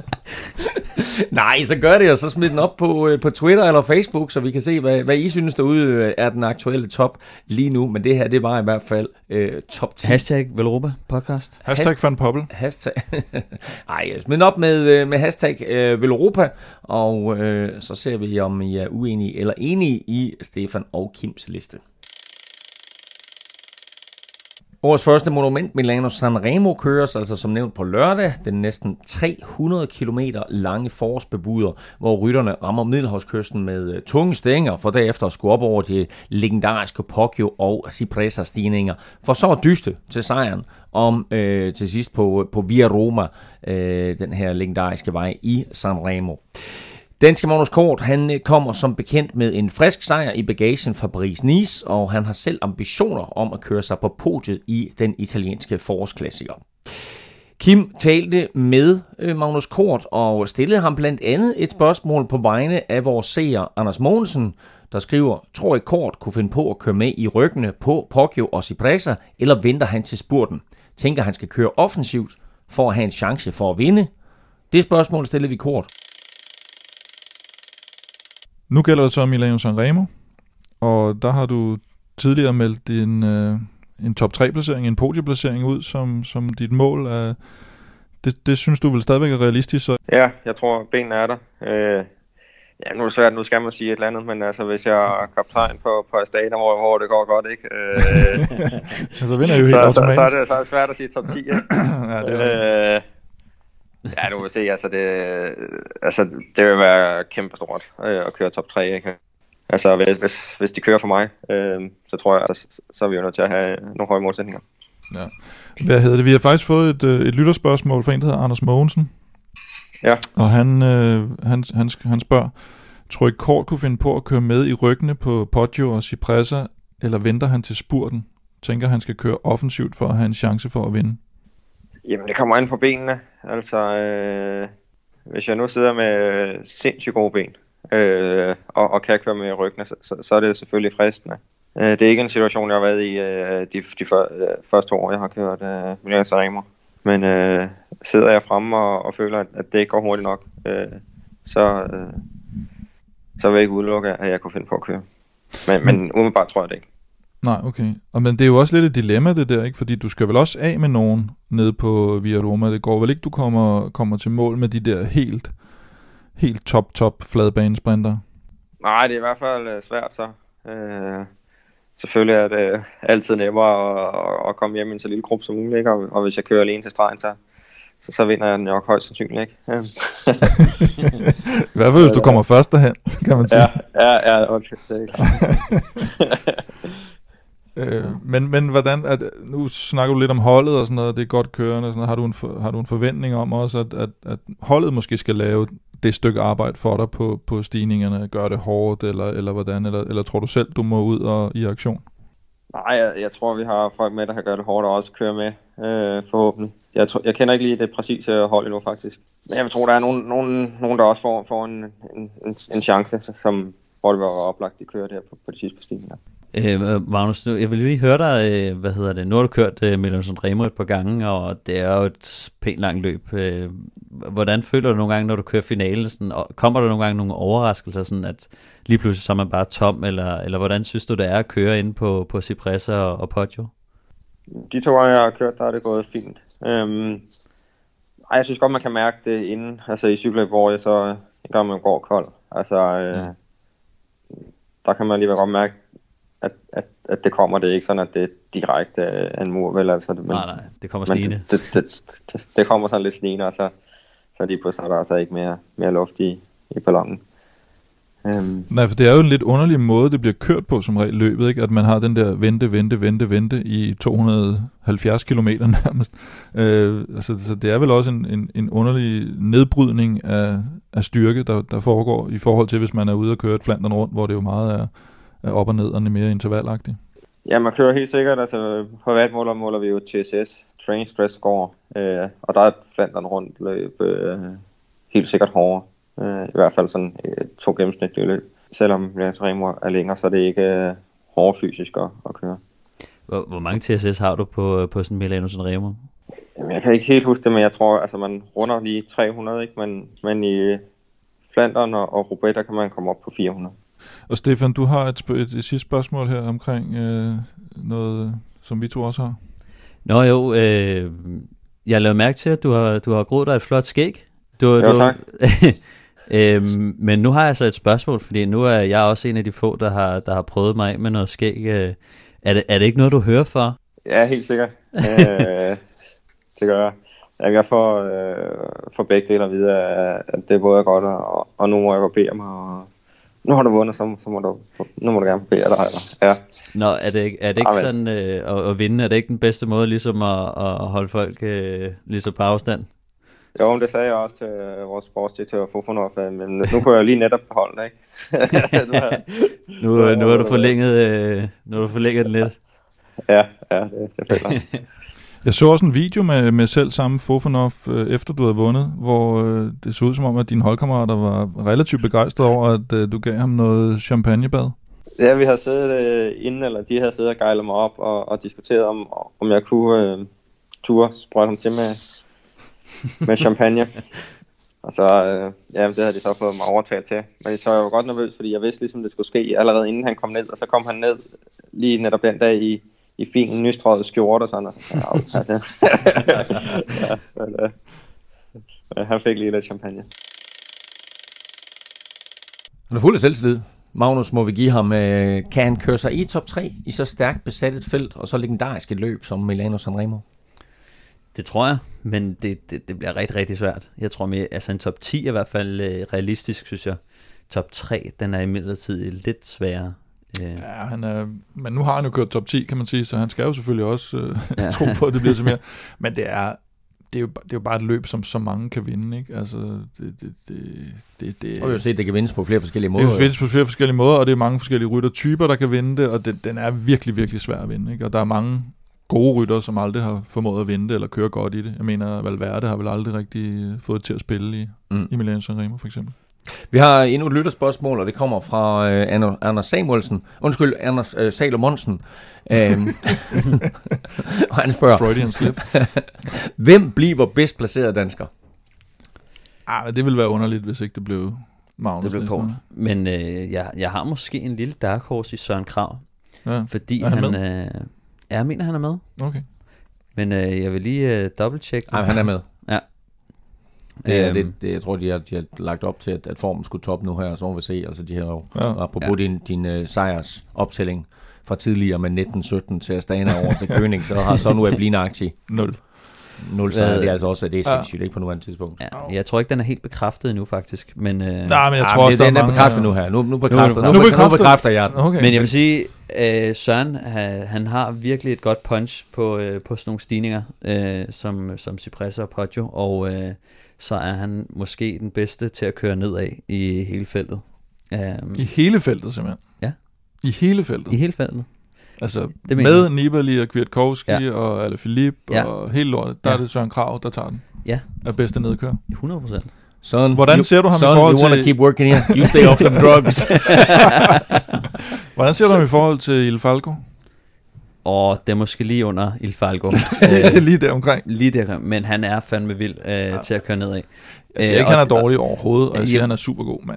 Nej, så gør det, og så smid den op på, øh, på Twitter eller Facebook, så vi kan se, hvad, hvad I synes derude øh, er den aktuelle top lige nu. Men det her, det var i hvert fald øh, top 10. Hashtag Velropa podcast. Hashtag Fan Poppel. Hashtag. Ej, smid den op med, øh, med hashtag øh, Velropa, og øh, så ser vi, om I er uenige eller enige i Stefan og Kims liste. Årets første monument, Milano Sanremo, køres altså som nævnt på lørdag. Den næsten 300 km lange forårsbebuder, hvor rytterne rammer Middelhavskysten med øh, tunge stænger, for derefter at skulle op over de legendariske Poggio og Cipressa-stigninger, for så at dyste til sejren om øh, til sidst på, øh, på Via Roma, øh, den her legendariske vej i Sanremo. Danske Magnus Kort, han øh, kommer som bekendt med en frisk sejr i bagagen fra Paris-Nice, og han har selv ambitioner om at køre sig på podiet i den italienske forårsklassiker. Kim talte med øh, Magnus Kort og stillede ham blandt andet et spørgsmål på vegne af vores seer Anders Mogensen, der skriver, tror I Kort kunne finde på at køre med i ryggene på Poggio og Cipressa, eller venter han til spurten? Tænker han skal køre offensivt for at have en chance for at vinde? Det spørgsmål stillede vi Kort. Nu gælder det så Milano Sanremo, og der har du tidligere meldt din, øh, en top 3-placering, en podieplacering ud som, som dit mål. Er, det, det synes du vel stadigvæk er realistisk? Så? Ja, jeg tror, benene er der. Øh, ja, nu er det svært, nu skal man sige et eller andet, men altså, hvis jeg er kaptajn på, på Astana, hvor, hvor det går godt, ikke? Øh, så vinder jeg jo helt så, automatisk. Så, så, er det, så er det svært at sige top 10, ikke? ja, det er øh, Ja, du vil se, altså det, altså det vil være kæmpe stort øh, at køre top 3, ikke? Altså hvis, hvis, hvis de kører for mig, øh, så tror jeg, altså, så er vi jo nødt til at have nogle høje målsætninger. Ja. Hvad hedder det? Vi har faktisk fået et, øh, et lytterspørgsmål fra en, der hedder Anders Mogensen. Ja. Og han, øh, han, han, han spørger, tror I Kort kunne finde på at køre med i ryggene på Poggio og Cipressa, eller venter han til spurten? Tænker han skal køre offensivt for at have en chance for at vinde? Jamen, det kommer an på benene. Altså, øh, hvis jeg nu sidder med sindssygt gode ben, øh, og, og kan køre med ryggene, så, så, så er det selvfølgelig fristende. Øh, det er ikke en situation, jeg har været i øh, de, de for, øh, første år, jeg har kørt øh, Milano Sanremo. Men øh, sidder jeg fremme og, og føler, at, at det ikke går hurtigt nok, øh, så, øh, så vil jeg ikke udelukke, at jeg kunne finde på at køre. Men, men umiddelbart tror jeg det ikke. Nej, okay. Og men det er jo også lidt et dilemma det der, ikke? Fordi du skal vel også af med nogen nede på Via Roma. Det går vel ikke, du kommer, kommer til mål med de der helt, helt top, top fladbanesprinter? Nej, det er i hvert fald øh, svært så. Øh, selvfølgelig er det altid nemmere at, at komme hjem i en så lille gruppe som muligt, ikke? Og, og hvis jeg kører alene til stregen, så, så, så vinder jeg den nok højst sandsynligt, ikke? Ja. I hvert fald, hvis du kommer først derhen, kan man sige. Ja, ja, ja, okay, det Øh, men, men hvordan, at, nu snakker du lidt om holdet og sådan noget, det er godt kørende og sådan noget. Har du en, for, har du en forventning om også, at, at, at holdet måske skal lave det stykke arbejde for dig på, på stigningerne, gøre det hårdt, eller, eller hvordan, eller, eller tror du selv, du må ud og i aktion? Nej, jeg, jeg tror, vi har folk med, der har gjort det hårdt og også kører med, øh, forhåbentlig. Jeg, tror, jeg kender ikke lige det præcise hold endnu, faktisk. Men jeg tror, der er nogen, nogen, nogen der også får, får en, en, en, en chance, som, hvor det var oplagt, de kører der på, på de sidste stigninger. Øh, Magnus, jeg vil lige høre dig, øh, hvad hedder det, nu har du kørt øh, Milan Remo et par gange, og det er jo et pænt langt løb. Øh, hvordan føler du nogle gange, når du kører finalen? Sådan, og kommer der nogle gange nogle overraskelser, sådan at lige pludselig så er man bare tom, eller, eller hvordan synes du, det er at køre ind på, på Cipressa og, og Poggio? De to gange, jeg har kørt, der er det gået fint. Øhm, ej, jeg synes godt, man kan mærke det inden, altså i cykler, hvor jeg så en gang man går kold. Altså, øh, ja. der kan man alligevel godt mærke, at, at, at det kommer. Det er ikke sådan, at det er direkte af en mur, vel? Altså, men, nej, nej, det kommer snigende. Det, det, det, det, kommer sådan lidt snigende, og så, så lige pludselig er der altså ikke mere, mere luft i, i ballonen. Um, Nej, for det er jo en lidt underlig måde, det bliver kørt på som regel løbet, ikke? at man har den der vente, vente, vente, vente i 270 km nærmest. Uh, altså, så det er vel også en, en, en underlig nedbrydning af, af styrke, der, der foregår i forhold til, hvis man er ude og køre et Flandern rundt, hvor det jo meget er op og ned og mere intervallagtigt. Ja, man kører helt sikkert. Altså, på hvert måler måler vi jo TSS, Train Stress Score, øh, og der er et Flandern rundt løb øh, helt sikkert hårdere. Øh, I hvert fald sådan øh, to gennemsnitlige løb. Selvom Lance Remo er længere, så er det ikke øh, hårdt fysisk at, at køre. Hvor, hvor mange TSS har du på, på sådan Milano Sanremo? Jamen, jeg kan ikke helt huske det, men jeg tror, altså man runder lige 300, ikke? Men, men i Flandern og, og der kan man komme op på 400. Og Stefan, du har et, sp- et, et sidste spørgsmål her omkring øh, noget, som vi to også har. Nå jo, øh, jeg lavede mærke til, at du har, du har groet dig et flot skæg. Du, jo, du, tak. øhm, men nu har jeg så et spørgsmål, fordi nu er jeg også en af de få, der har, der har prøvet mig med noget skæg. Øh, er, det, er det ikke noget, du hører for? Ja, helt sikkert. øh, det gør jeg. Jeg får, øh, for begge dele at vide, at det er både godt, og, og nu må jeg barbere mig, og nu har du vundet, så, så må du, nu må du gerne barbere dig. Eller, ja. Nå, er det, er det ikke Amen. sådan, øh, at, at vinde, er det ikke den bedste måde ligesom at, at holde folk øh, lige så på afstand? Jo, det sagde jeg også til øh, vores sportsdirektør Fofonov, men nu kunne jeg lige netop beholde det, ikke? nu, nu har du forlænget, øh, nu har du forlænget det lidt. Ja, ja, det, det føler jeg. så også en video med, med selv samme Fofanov, øh, efter du havde vundet, hvor øh, det så ud som om, at dine holdkammerater var relativt begejstrede over, at øh, du gav ham noget champagnebad. Ja, vi har siddet øh, inden, eller de har siddet og gejlet mig op og, og diskuteret, om, om jeg kunne øh, ture sprøjte ham til med, med champagne. Og så, øh, ja, det havde de så fået mig overtaget til. Men så var jeg jo godt nervøs, fordi jeg vidste ligesom, det skulle ske allerede inden han kom ned. Og så kom han ned lige netop den dag i, i fin nystrøget skjorte og sådan. Og så, ja, det. ja, men, øh, han fik lige lidt champagne. Han er fuld af selvtillid. Magnus, må vi give ham, øh, kan han køre sig i top 3 i så stærkt besat et felt, og så legendarisk et løb som Milano Sanremo? Det tror jeg, men det, det, det bliver rigtig, rigtig svært. Jeg tror mere, altså en top 10 er i hvert fald øh, realistisk, synes jeg. Top 3, den er imidlertid lidt sværere. Øh. Ja, han er, men nu har han jo kørt top 10, kan man sige, så han skal jo selvfølgelig også øh, ja. tro på, at det bliver så mere. Men det er, det er, jo, det er jo bare et løb, som så mange kan vinde, ikke? Altså, det, det, det, det, det og vi har set, det kan vindes på flere forskellige måder. Det kan vindes på flere forskellige måder, og det er mange forskellige ryttertyper, der kan vinde det, og det, den er virkelig, virkelig svær at vinde, ikke? Og der er mange gode rytter, som aldrig har formået at vinde eller køre godt i det. Jeg mener, Valverde har vel aldrig rigtig fået til at spille i, mm. i Milan Sanremo for eksempel. Vi har endnu et lytterspørgsmål, og det kommer fra uh, Anders Samuelsen. Undskyld, Anders uh, Salomonsen. Um, og han spørger... Freudian slip. Hvem bliver bedst placeret dansker? Ah, det ville være underligt, hvis ikke det blev Magnus. Det blev kort. Men øh, jeg, jeg har måske en lille dark horse i Søren Krav. Ja. Fordi han, han øh, jeg mener, han er med. Okay. Men øh, jeg vil lige øh, dobbelt-check. Nej, han er med. Ja. Det, er, øhm. det, det, jeg tror, de har, de har lagt op til, at, at formen skulle toppe nu her, så må vi se. Altså, de har jo, ja. apropos ja. din, din uh, sejrs optælling fra tidligere med 19-17 til Astana over til König, så har så nu blind 0. 0 sejre, det er altså også, det er sindssygt, ja. ikke på nuværende tidspunkt. Ja, jeg tror ikke, den er helt bekræftet endnu, faktisk. Men, øh, Nej, men jeg tror også, det, den er bekræftet nu her. Nu, nu, bekræfter, nu, nu, nu, bekræfter, nu bekræfter jeg Okay. Men jeg vil sige, øh, Søren, han, han har virkelig et godt punch på, øh, på sådan nogle stigninger, øh, som, som Cipressa og Poggio, og øh, så er han måske den bedste til at køre nedad i hele feltet. Um, I hele feltet, simpelthen? Ja. I hele feltet? I hele feltet. Altså det med Nibali og Kwiatkowski ja. og Alaphilippe ja. og hele lortet, der ja. er det Søren Krav, der tager den. Ja. Er bedste nedkør. 100 procent. Son, Hvordan you, ser du ham son, i forhold you til... keep working here. You stay off the drugs. Hvordan ser du ham i forhold til Il Falco? Og det er måske lige under Il Falco. lige der omkring. Lige der. Men han er fandme vild øh, ja. til at køre nedad. Jeg siger ikke, han er dårlig overhovedet, og jeg siger, han er super god, men...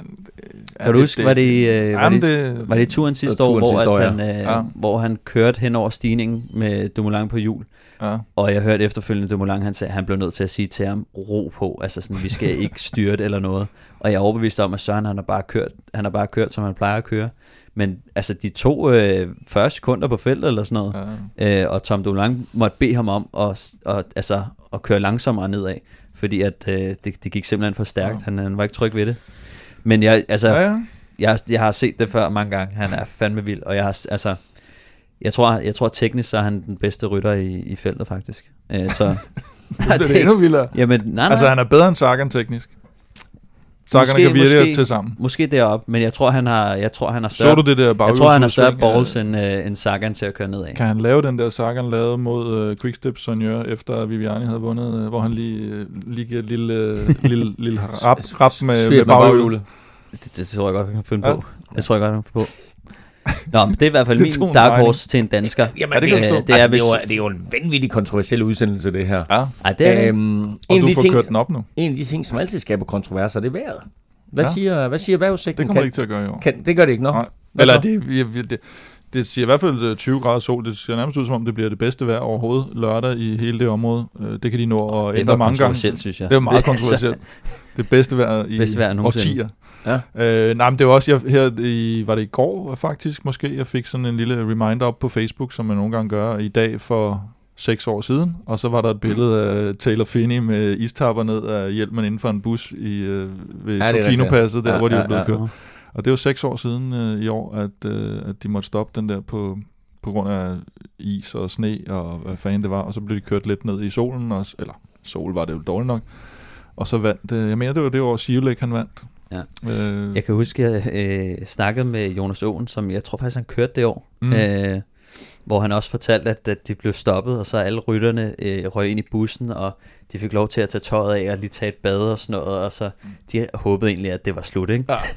Kan du huske, var det, øh, var, det, det, var det turen sidste år, hvor, sidste år, ja. han, øh, ja. hvor han kørte hen over stigningen med Dumoulin på hjul? Ja. Og jeg hørte efterfølgende Dumoulin, han sagde, han blev nødt til at sige til ham, ro på, altså sådan, vi skal ikke styre det eller noget. Og jeg er overbevist om, at Søren, han har bare kørt, han har bare kørt, som han plejer at køre. Men altså de to øh, 40 sekunder på feltet eller sådan noget, ja. øh, og Tom Dumoulin måtte bede ham om at, og, altså, at køre langsommere nedad, fordi at øh, det, det gik simpelthen for stærkt. Ja. Han, han var ikke tryg ved det. Men jeg, altså, ja, ja. Jeg, jeg har set det før mange gange. Han er fandme vild, og jeg har, altså, jeg tror, jeg tror teknisk så er han den bedste rytter i, i feltet faktisk. Øh, så, det er det endnu vildere. Jamen, nej, nej. Altså han er bedre end Sagan teknisk. Sagan kan virke til sammen. Måske deroppe, men jeg tror han har jeg tror han har større. Så du det der Jeg tror han har større balls end, uh, end Sagan til at køre nedad. Kan han lave den der Sagan lavede mod uh, Quickstep Sonjør efter Viviani havde vundet, uh, hvor han lige uh, lige giver et lille uh, lille lille rap, rap med, med baghjulet. Det, det, det, tror jeg godt, han kan finde ja. på. Det tror jeg godt, han kan finde på. Nå, men det er i hvert fald min dark horse til en dansker. Jamen, det, det, det, er, altså, det, er jo, det er jo en vanvittig kontroversiel udsendelse, det her. Ja, Ej, det er øhm, og en du får ting, kørt den op nu. En af de ting, som altid skaber kontroverser, det er vejret. Hvad, ja. siger, hvad siger vejrudsigten? Det kommer kan, det ikke til at gøre i år. Kan, det gør det ikke, nok. Eller det, det, det siger i hvert fald 20 øh, grader sol. Det ser nærmest ud som om, det bliver det bedste vejr overhovedet lørdag i hele det område. Øh, det kan de nå at ændre mange gange. synes jeg. Det er meget kontroversielt. det bedste vejr i bedste vejr årtier. Ja. Øh, nej, men det var også, jeg, her i, var det i går faktisk måske, jeg fik sådan en lille reminder op på Facebook, som man nogle gange gør i dag for seks år siden, og så var der et billede af Taylor Finney med istapper ned af hjelmen inden for en bus i, øh, ved ja, Tokino-passet, der ja, hvor de ja, er blevet ja, kørt. Ja. Og det var seks år siden øh, i år, at, øh, at de måtte stoppe den der på, på grund af is og sne og hvad fanden det var, og så blev de kørt lidt ned i solen, og, eller sol var det jo dårligt nok, og så vandt, øh, jeg mener det var det år Sivlæk han vandt. Ja. Øh. Jeg kan huske, at jeg øh, snakkede med Jonas Åen, som jeg tror faktisk han kørte det år, mm. øh, hvor han også fortalte, at, at de blev stoppet, og så alle rytterne øh, røg ind i bussen, og de fik lov til at tage tøjet af og lige tage et bad og sådan noget, og så de håbede egentlig, at det var slut, ikke? Ja.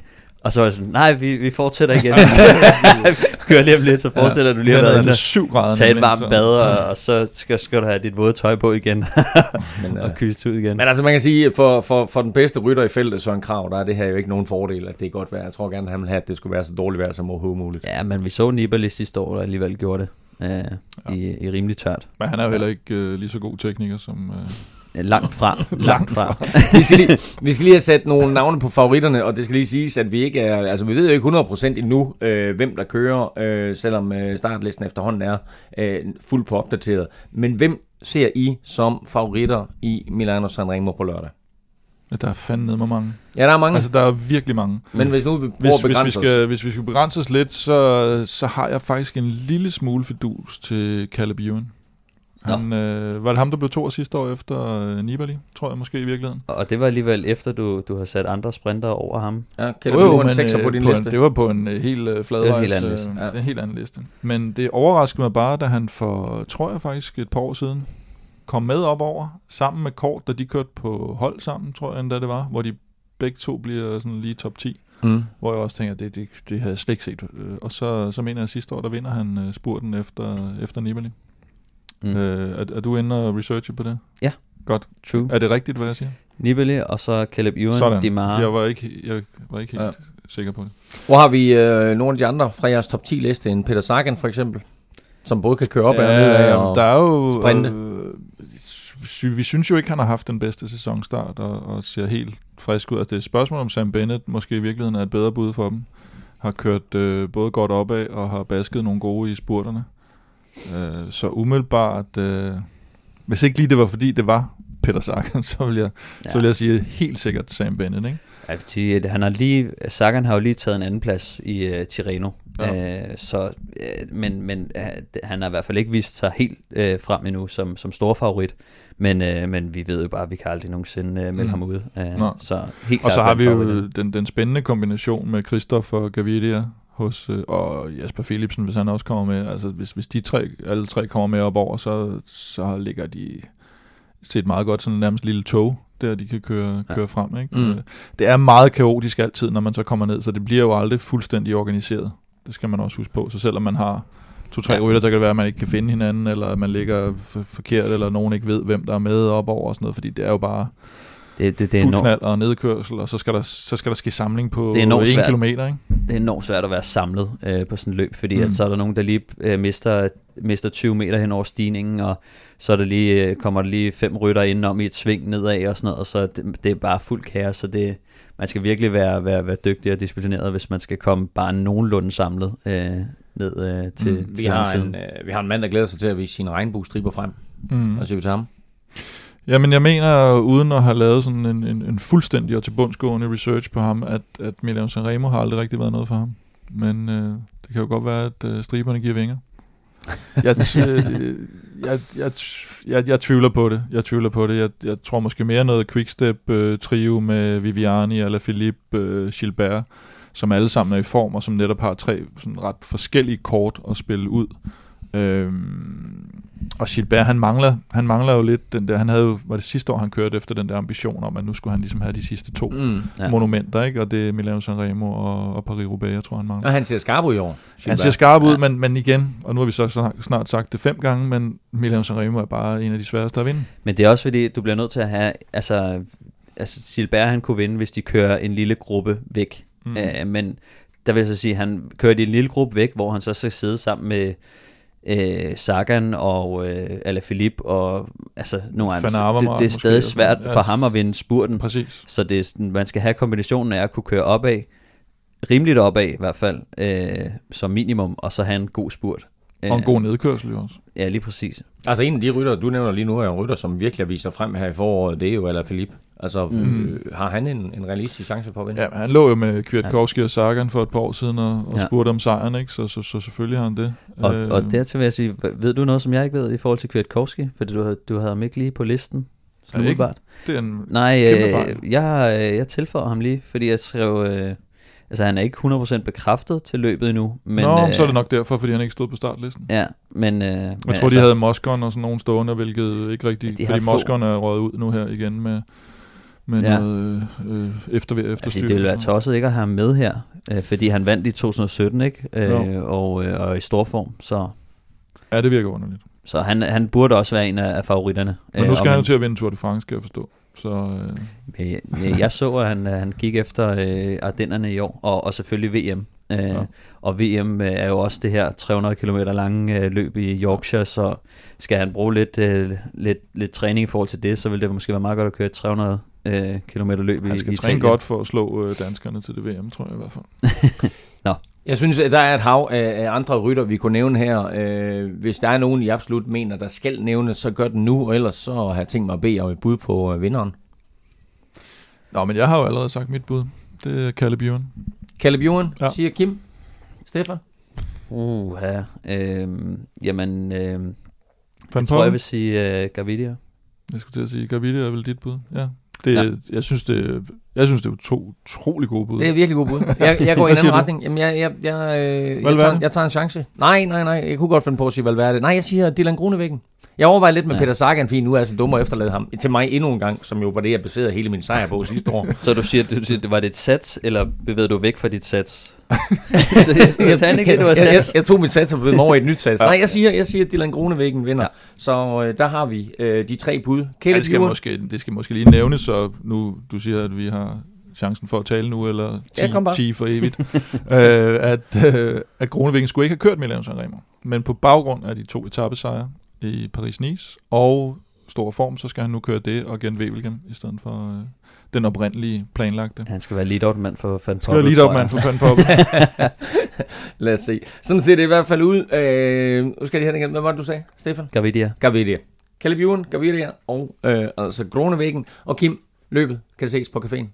Og så var det sådan, nej, vi, vi fortsætter igen. Kører lige om lidt, så fortsætter ja. du lige at være syv grader. Tag et varmt bad, og, og så skal, skal du have dit våde tøj på igen. men, og kysse ud igen. Men altså man kan sige, for, for, for den bedste rytter i feltet, Søren Krav, der er det her jo ikke nogen fordel, at det er godt vejr. Jeg tror gerne, han vil have, at det skulle være så dårligt vejr som overhovedet muligt. Ja, men vi så Nibali sidste år, der alligevel gjorde det. Øh, ja. i, i rimelig tørt. Men han er jo heller ikke øh, lige så god tekniker som... Øh Langt fra. Langt fra. vi, skal lige, vi skal lige have sat nogle navne på favoritterne, og det skal lige siges, at vi ikke er, altså vi ved jo ikke 100% endnu, øh, hvem der kører, øh, selvom øh, startlisten efterhånden er øh, fuldt på opdateret. Men hvem ser I som favoritter i Milano Sanremo på lørdag? Ja, der er fandme med mange. Ja, der er mange. Altså, der er virkelig mange. Men hvis nu vi prøver hvis, at begrænse hvis vi skal, os. Hvis vi skal begrænse os lidt, så, så har jeg faktisk en lille smule fidus til Caleb Ewan. Han, øh, var det ham, der blev to sidste år efter øh, Nibali, tror jeg måske i virkeligheden. Og det var alligevel efter, du, du har sat andre sprinter over ham. Ja, kan du jo, en sekser på din på liste? En, det var på en uh, helt uh, fladvejs, en helt anden liste. Uh, ja. en helt anden liste. Men det overraskede mig bare, da han for, tror jeg faktisk, et par år siden, kom med op over, sammen med Kort, da de kørte på hold sammen, tror jeg endda det var, hvor de begge to bliver sådan lige top 10. Mm. Hvor jeg også tænker, det, det, det havde jeg slet ikke set. Og så, så mener jeg, at sidste år, der vinder han uh, spurten efter, efter Nibali. Mm. Øh, er, er du inde og researche på det? Ja. Godt. True. Er det rigtigt, hvad jeg siger? Nibali, og så Caleb Ewan, Sådan. Dimar. Jeg var ikke, jeg var ikke helt ja. sikker på det. Hvor har vi øh, nogle af de andre fra jeres top 10 liste? En Peter Sagan for eksempel, som både kan køre op ja, og ned og der er jo, sprinte. Øh, vi synes jo ikke, han har haft den bedste sæsonstart og, og ser helt frisk ud. Altså, det er et spørgsmål om Sam Bennett måske i virkeligheden er et bedre bud for dem. Har kørt øh, både godt opad og har basket nogle gode i spurterne. Øh, så umiddelbart, øh, hvis ikke lige det var fordi det var Peter Sagan, så vil jeg, ja. så vil jeg sige helt sikkert Sam Bennett, ikke? Ja, fordi han har lige, Sagan har jo lige taget en anden plads i uh, Tirreno, ja. uh, så, uh, men, men uh, han har i hvert fald ikke vist sig helt uh, frem endnu som, som stor favorit, men, uh, men vi ved jo bare, at vi kan aldrig nogensinde uh, melde mm. ham ud. Uh, så helt og så har vi jo den, den spændende kombination med Christoph og Gaviria, hos, øh, og Jasper Philipsen, hvis han også kommer med. Altså, hvis, hvis de tre, alle tre kommer med op over, så, så ligger de set meget godt sådan nærmest lille tog, der de kan køre, ja. køre frem. Ikke? Mm. Øh, det er meget kaotisk altid, når man så kommer ned, så det bliver jo aldrig fuldstændig organiseret. Det skal man også huske på. Så selvom man har to-tre ja. rytter, så kan det være, at man ikke kan finde hinanden, eller at man ligger forkert, eller nogen ikke ved, hvem der er med op over og sådan noget, fordi det er jo bare det, det, det er fuld knald og nedkørsel, og så skal der, så skal der ske samling på det er en svært. kilometer. Ikke? Det er enormt svært at være samlet øh, på sådan et løb, fordi mm. at så er der nogen, der lige øh, mister, mister 20 meter hen over stigningen, og så er der lige, øh, kommer der lige fem rytter ind om i et sving nedad og sådan noget, og så det, det er bare fuld kaos, så det, man skal virkelig være, være, være dygtig og disciplineret, hvis man skal komme bare nogenlunde samlet øh, ned øh, til, mm, til vi, har en, øh, vi har en mand, der glæder sig til at vise sine regnbuestriber frem. Mm. Og ser vi til ham? Jamen, jeg mener, uden at have lavet sådan en, en, en fuldstændig og tilbundsgående research på ham, at, at Milan Sanremo har aldrig rigtig været noget for ham. Men øh, det kan jo godt være, at øh, striberne giver vinger. jeg, øh, jeg, jeg, jeg, jeg tvivler på det. Jeg tvivler på det. Jeg, jeg tror måske mere noget quickstep øh, trio med Viviani eller Philippe øh, Gilbert, som alle sammen er i form og som netop har tre sådan ret forskellige kort at spille ud. Øhm, og Gilbert, han mangler, han mangler jo lidt den der, han havde jo, var det sidste år, han kørte efter den der ambition om, at nu skulle han ligesom have de sidste to mm, ja. monumenter, ikke? Og det er Milano Sanremo og, og Paris-Roubaix, jeg tror, han mangler. Og han ser skarp ud i år. Gilbert. Han ser skarp ud, ja. men, men igen, og nu har vi så snart sagt det fem gange, men Milano Sanremo er bare en af de sværeste at vinde. Men det er også fordi, du bliver nødt til at have, altså, altså Gilbert han kunne vinde, hvis de kører en lille gruppe væk. Mm. Æh, men der vil jeg så sige, han kører de en lille gruppe væk, hvor han så skal sidde sammen med øh, Sagan og øh, Alaphilippe og altså nogle andre. Det, det er stadig svært for ham at vinde spurten. Præcis. Så det er, man skal have kombinationen af at kunne køre opad, rimeligt opad i hvert fald, øh, som minimum, og så have en god spurt. Og en god nedkørsel også. Ja, lige præcis. Altså en af de rytter, du nævner lige nu, er en rytter, som virkelig har vist sig frem her i foråret, det er jo Alaphilippe. Altså, mm. øh, har han en, en realistisk chance for at vinde? Ja, han lå jo med Kwiatkowski ja. og Sagan for et par år siden og, og ja. spurgte om sejren, ikke? Så, så, så selvfølgelig har han det. Og, øh, og dertil vil jeg sige, ved du noget, som jeg ikke ved i forhold til Kwiatkowski? Fordi du havde, du havde ham ikke lige på listen. Er det, ikke? det er en Nej, øh, jeg, øh, jeg tilføjer ham lige, fordi jeg skrev... Øh, Altså han er ikke 100% bekræftet til løbet endnu. Men, Nå, øh, så er det nok derfor, fordi han ikke stod på startlisten. Ja, men... Øh, jeg men tror, altså, de havde Moskon og sådan nogle stående, hvilket ikke rigtigt... Ja, fordi Moskon er røget ud nu her igen med, med ja. noget øh, efter, efter altså, Det ville være tosset ikke at have ham med her, øh, fordi han vandt i 2017, ikke? Øh, og, øh, og i stor form, så... Ja, det virker underligt. Så han, han burde også være en af, af favoritterne. Men nu øh, skal han jo til at vinde Tour de France, skal jeg forstå. Så, øh. jeg, jeg så, at han, han gik efter øh, Ardennerne i år, og, og selvfølgelig VM. Øh, ja. Og VM øh, er jo også det her 300 km lange øh, løb i Yorkshire, så skal han bruge lidt, øh, lidt, lidt træning i forhold til det, så vil det måske være meget godt at køre 300 øh, km løb i Han skal i træne godt for at slå øh, danskerne til det VM, tror jeg i hvert fald. Nå. Jeg synes, at der er et hav af andre rytter, vi kunne nævne her. Øh, hvis der er nogen, I absolut mener, der skal nævne, så gør den nu, og ellers så har jeg tænkt mig at bede om et bud på øh, vinderen. Nå, men jeg har jo allerede sagt mit bud. Det er Kalle Bjørn. Kalle Bjørn, ja. siger Kim. Stefan? Uh, ja. Øhm, jamen, øhm, jeg tror, jeg vil sige uh, Gavidia. Jeg skulle til at sige, Gavidia er vel dit bud? Ja. Det, ja. Jeg synes, det, jeg synes, det er to utrolig gode bud. Det er virkelig gode bud. Jeg, jeg går i en anden retning. Jamen, jeg, jeg, jeg, jeg, jeg, tager, jeg tager en chance. Nej, nej, nej. Jeg kunne godt finde på at sige Valverde. Nej, jeg siger Dylan Grunevæggen. Jeg overvejer lidt med ja. Peter Sagan, fordi nu er jeg så dum at efterlade ham til mig endnu en gang, som jo var det, jeg baserede hele min sejr på sidste år. så du siger, du siger, det var det et sats, eller bevægede du væk fra dit sats? så jeg, jeg, jeg, ikke, det var sats. Jeg, jeg, jeg, tog mit sats og bevægede mig over i et nyt sats. Ja. Nej, jeg siger, jeg siger, at Dylan Grunevæggen vinder. Ja. Så øh, der har vi øh, de tre bud. ja, det, skal måske, det skal måske lige nævnes, så nu du siger, at vi har chancen for at tale nu, eller 10, ja, 10 for evigt, øh, at, øh, at Kronevæggen skulle ikke have kørt Milano Sanremo. Men på baggrund af de to etappesejre i Paris-Nice og stor form, så skal han nu køre det og gen Wevelgem i stedet for øh, den oprindelige planlagte. Han skal være lead mand for Van Poppel. Skal være lead mand for Van Poppel. Lad os se. Sådan ser det i hvert fald ud. Øh, nu skal jeg lige have Hvad var det, du sagde, Stefan? Gavidia. Gavidia. Caleb Ewan, Gavidia og øh, altså Gronevæggen. Og Kim, løbet kan ses på caféen.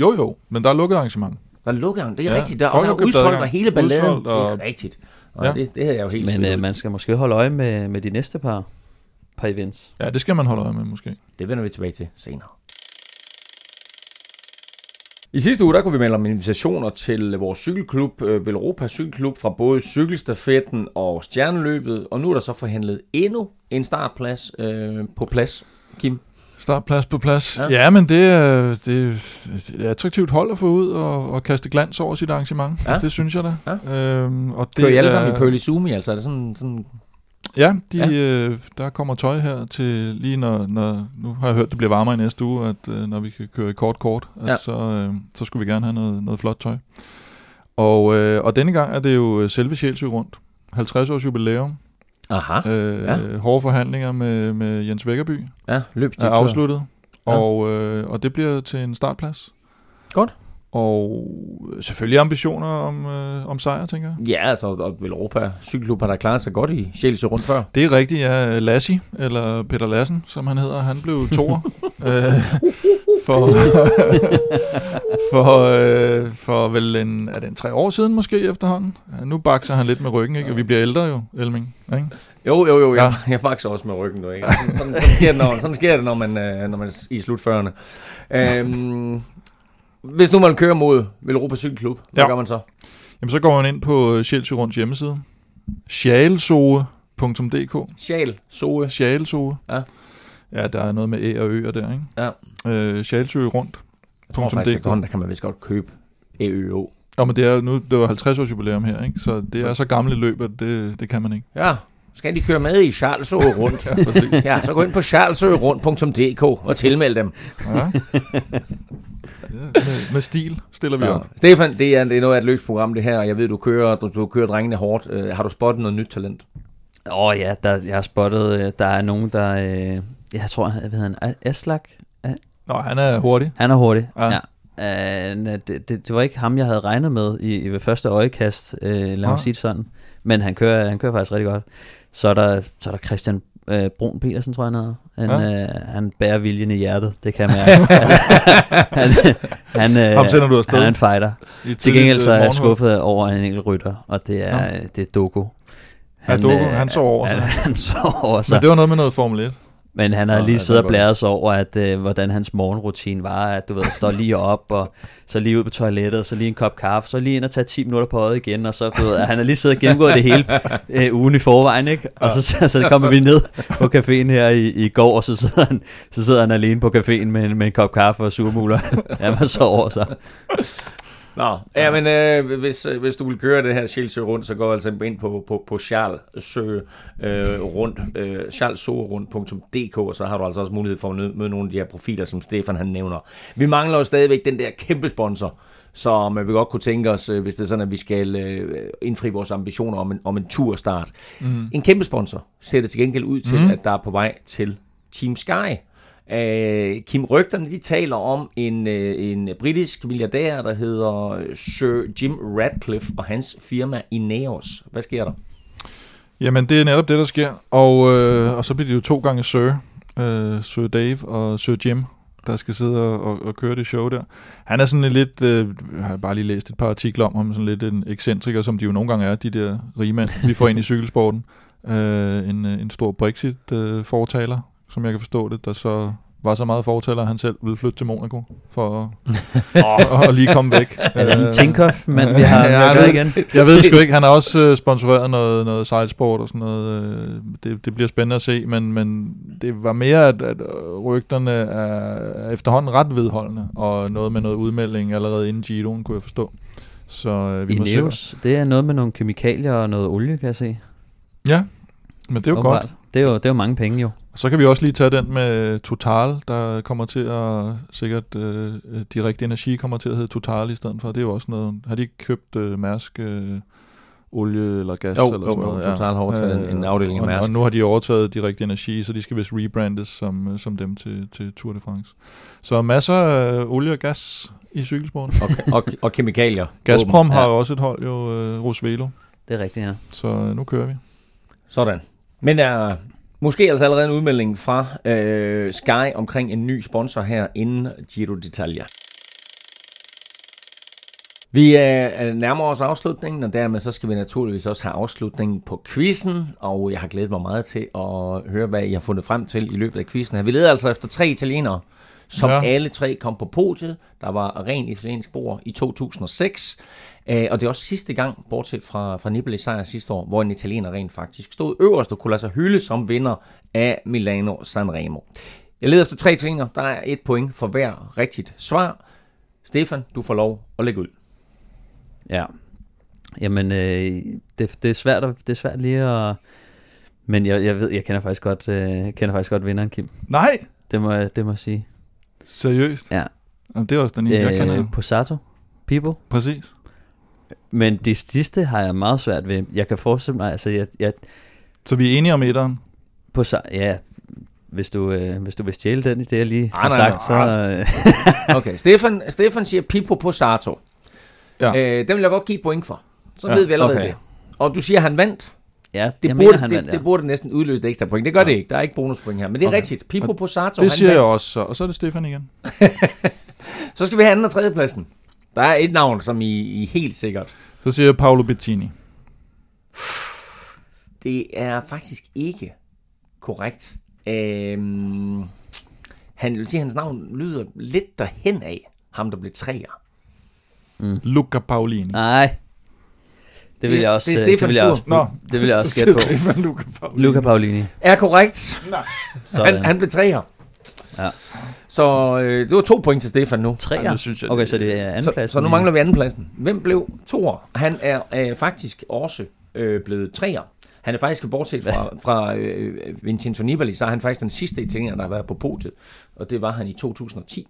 Jo, jo, men der er lukket arrangement. Der er lukket arrangement, det er ja, rigtigt. Der, og der er udsolgt og hele balladen. Og... Det er rigtigt. Og ja. det, det havde jeg jo helt Men øh, man skal måske holde øje med, med de næste par, par events. Ja, det skal man holde øje med måske. Det vender vi tilbage til senere. I sidste uge der kunne vi melde om invitationer til vores cykelklub, øh, Velropa Cykelklub, fra både cykelstafetten og stjerneløbet, og nu er der så forhandlet endnu en startplads øh, på plads, Kim. Startplads på plads. Ja, ja men det er, det, er et attraktivt hold at få ud og, og kaste glans over sit arrangement. Ja. Det synes jeg da. Ja. Øhm, og det Kører I alle sammen i Pearly Zoomi? Altså er det sådan, sådan Ja, de, ja. Øh, der kommer tøj her til lige når, når, nu har jeg hørt, det bliver varmere i næste uge, at øh, når vi kan køre i kort kort, ja. så, øh, så skulle vi gerne have noget, noget flot tøj. Og, øh, og denne gang er det jo selve Sjælsø rundt. 50 års jubilæum. Aha. Øh, ja. Hårde forhandlinger med, med Jens Vækkerby. Ja. Er afsluttet. Ja. Og, øh, og det bliver til en startplads. Godt. Og selvfølgelig ambitioner om, øh, om sejr, tænker jeg. Ja, altså, og Europa Cykelklub har der klaret sig godt i Sjælse rundt før. Det er rigtigt, ja. Lassi, eller Peter Lassen, som han hedder, han blev toer. øh, for, for, øh, for vel en, er det en tre år siden måske efterhånden. Ja, nu bakser han lidt med ryggen, ikke? og vi bliver ældre jo, Elming. Ikke? Jo, jo, jo, ja. jeg, jeg bakser også med ryggen nu, ikke? Sådan, sådan, sådan, sker det, når, sådan sker det, når man, øh, når man er i slutførende. Øhm, hvis nu man kører mod Velropa Cykelklub, hvad Ja. gør man så? Jamen, så går man ind på Sjælsø Runds hjemmeside. Sjalsoe.dk Sjæl, Soe. Sjalsoe. Ja. Ja, der er noget med æ og øer der, ikke? Ja. Øh, Sjalsø Rundt. Jeg tror faktisk, efterhånden, der kan man vist godt købe EØO. Og men det er nu, det var 50 års jubilæum her, ikke? Så det er så gamle løb, at det, det kan man ikke. Ja, skal de køre med i Charlesø rundt? Ja, præcis. ja, så gå ind på charlesørundt.dk og tilmeld dem. Ja. Ja med, med stil stiller vi Så, op. Stefan, det er, det er noget af et løst program, det her, og jeg ved, du kører, du, du kører drengene hårdt. Uh, har du spottet noget nyt talent? Åh oh, ja, der, jeg har spottet, øh, der er nogen, der... Øh, jeg tror, han hedder han? Aslak? Nå, han er hurtig. Han er hurtig. Ja. Ja. ja. Uh, det, det, det, var ikke ham, jeg havde regnet med i, i ved første øjekast, uh, lad mig Ah. sige det sådan. Men han kører, han kører faktisk rigtig godt. Så er der, så er der Christian uh, Brun Petersen, tror jeg, han hedder. Han, Ja. uh, han bærer viljen i hjertet, det kan jeg mærke. han, han, uh, Ham sender du afsted. Han er en fighter. I Til gengæld så øh, er jeg skuffet over en enkelt rytter, og det er, det er Dogo. Ja, Dogo, øh, han sov over sig. Han, han sov over sig. Men det var noget med noget Formel 1. Men han har Nå, lige ja, siddet det og blæret sig over, at, øh, hvordan hans morgenrutine var, at du ved, står lige op, og så lige ud på toilettet, og så lige en kop kaffe, så lige ind og tage 10 minutter på øjet igen, og så, du ved, han har lige siddet og gennemgået det hele øh, ugen i forvejen, ikke? Og så, så, så kommer vi ned på caféen her i, i går, og så sidder han, så sidder han alene på caféen med, en- med en kop kaffe og surmuler. han var så over sig. Nå, ja, men øh, hvis, øh, hvis du vil køre det her Sjælsø rundt, så gå altså ind på, på, på Charlesø øh, rundt, øh, charlesørundt.dk, og så har du altså også mulighed for at møde, nogle af de her profiler, som Stefan han nævner. Vi mangler jo stadigvæk den der kæmpe sponsor, som øh, vi godt kunne tænke os, øh, hvis det er sådan, at vi skal indfri vores ambitioner om en, om en turstart. Mm. En kæmpe sponsor ser det til gengæld ud til, mm. at der er på vej til Team Sky. Uh, Kim Rygterne, de taler om en, uh, en britisk milliardær, der hedder øh, Sir Jim Radcliffe og hans firma Ineos. Hvad sker der? Jamen, det er netop det, der sker. Og, øh, og så bliver det jo to gange Sir. Øh, Sir Dave og Sir Jim, der skal sidde og, og, og køre det show der. Han er sådan en lidt, øh, jeg har bare lige læst et par artikler om ham, sådan lidt en ekscentriker, som de jo nogle gange er, de der rige mænd, vi får ind i cykelsporten. Øh, en, en stor Brexit-fortaler, som jeg kan forstå det, der så var så meget fortaler, at han selv ville flytte til Monaco for at, at lige komme væk. Er det sådan en Øh, Tinkoff, men vi har Ja, ja, det- igen? jeg ved det sgu ikke. Han har også øh, sponsoreret noget, noget sejlsport og sådan noget. Øh, det, det bliver spændende at se, men, men det var mere, at, at øh, rygterne er er efterhånden ret vedholdende, og noget med noget udmelding allerede inden Giroen, kunne jeg forstå. Så øh, vi må se. Ineos, det er noget med nogle kemikalier og noget olie, kan jeg se. Ja, men det er jo Åbenbart. godt. Det er jo, det er jo mange penge jo. Så kan vi også lige tage den med Total, der kommer til at sikkert øh, direkte energi kommer til at hedde Total i stedet for. Det er jo også noget. Har de ikke købt øh, Mærsk øh, olie eller gas Jo, eller jo, sådan jo, noget? Total har overtaget en- en afdeling af og, Mærsk. Og nu har de overtaget direkte energi, så de skal vist rebrandes som, øh, som dem til, til Tour de France. Så masser af olie og gas i cykelsporten. Og, og, og kemikalier. Gazprom har Ja, jo også et hold, jo øh, Rosvelo. Det er rigtigt, ja. Så øh, nu kører vi. Sådan. Men er måske altså allerede en udmelding fra øh, Sky omkring en ny sponsor her inden Giro d'Italia. Vi øh, nærmer os afslutningen, og dermed så skal vi naturligvis også have afslutningen på quizzen, og jeg har glædet mig meget til at høre, hvad I har fundet frem til i løbet af quizzen her. Vi leder altså efter tre italienere, som ja. alle tre kom på podiet. Der var ren italiensk bord i 2006, øh, og det er også sidste gang, bortset fra, fra Nibali sejr sidste år, hvor en italiener rent faktisk stod øverst og kunne lade sig hylde som vinder af Milano Sanremo. Jeg leder efter tre italienere. Der er et point for hver rigtigt svar. Stefan, du får lov at lægge ud. Ja. Jamen, øh, det, det, er svært at, det er svært lige at... Men jeg, jeg ved, jeg kender faktisk godt, øh, jeg kender faktisk godt vinderen, Kim. Nej! Det må, det må jeg sige. Seriøst? Ja. Jamen, det er også den eneste, jeg kender. Øh, Posato, Pipo. Præcis. Men det sidste har jeg meget svært ved. Jeg kan forestille mig, altså, jeg, jeg, Så vi er enige om etteren. på, ja, hvis du, øh, hvis du vil stjæle den i det, jeg lige Ah, har nej, sagt, så... nej. Øh, Okay, Stefan, Stefan siger Pippo Posato. Ja. Øh, den vil jeg godt give point for. Så Ja, ved vi allerede okay. det. Og du siger, han vandt. ja, Det, jeg burde, mener, han det, vandt, ja. det burde næsten udløse et ekstra point. Det gør det ikke. Der er ikke bonuspoint her. Men det er Okay. rigtigt. Pippo Posato, Det han siger jeg vandt. også, så. og så er det Stefan igen. Så skal vi have anden og tredje pladsen. Der er et navn, som I, I helt sikkert. Så siger jeg Paolo Bettini. Det er faktisk ikke korrekt. Øhm, han vil sige, at hans navn lyder lidt derhen af ham, der blev træer. Luca Paolini. Nej. Det vil jeg også, det er øh, det vil jeg også, Nå, det vil jeg også så gætte på. Stefan Luca Paolini. Luca Paolini. Er korrekt. Sådan. Han, han blev træer. Ja. Så øh, det var to point til Stefan nu. Tre, Ja, synes jeg, Okay, det- så det er anden Så, plads. så nu mangler vi andenpladsen. Hvem blev toer? Han er øh, faktisk også øh, blevet treer. Han er faktisk, bortset fra, fra øh, Vincenzo Nibali, så er han faktisk den sidste italiener, der har været på podiet. Og det var han i 2010.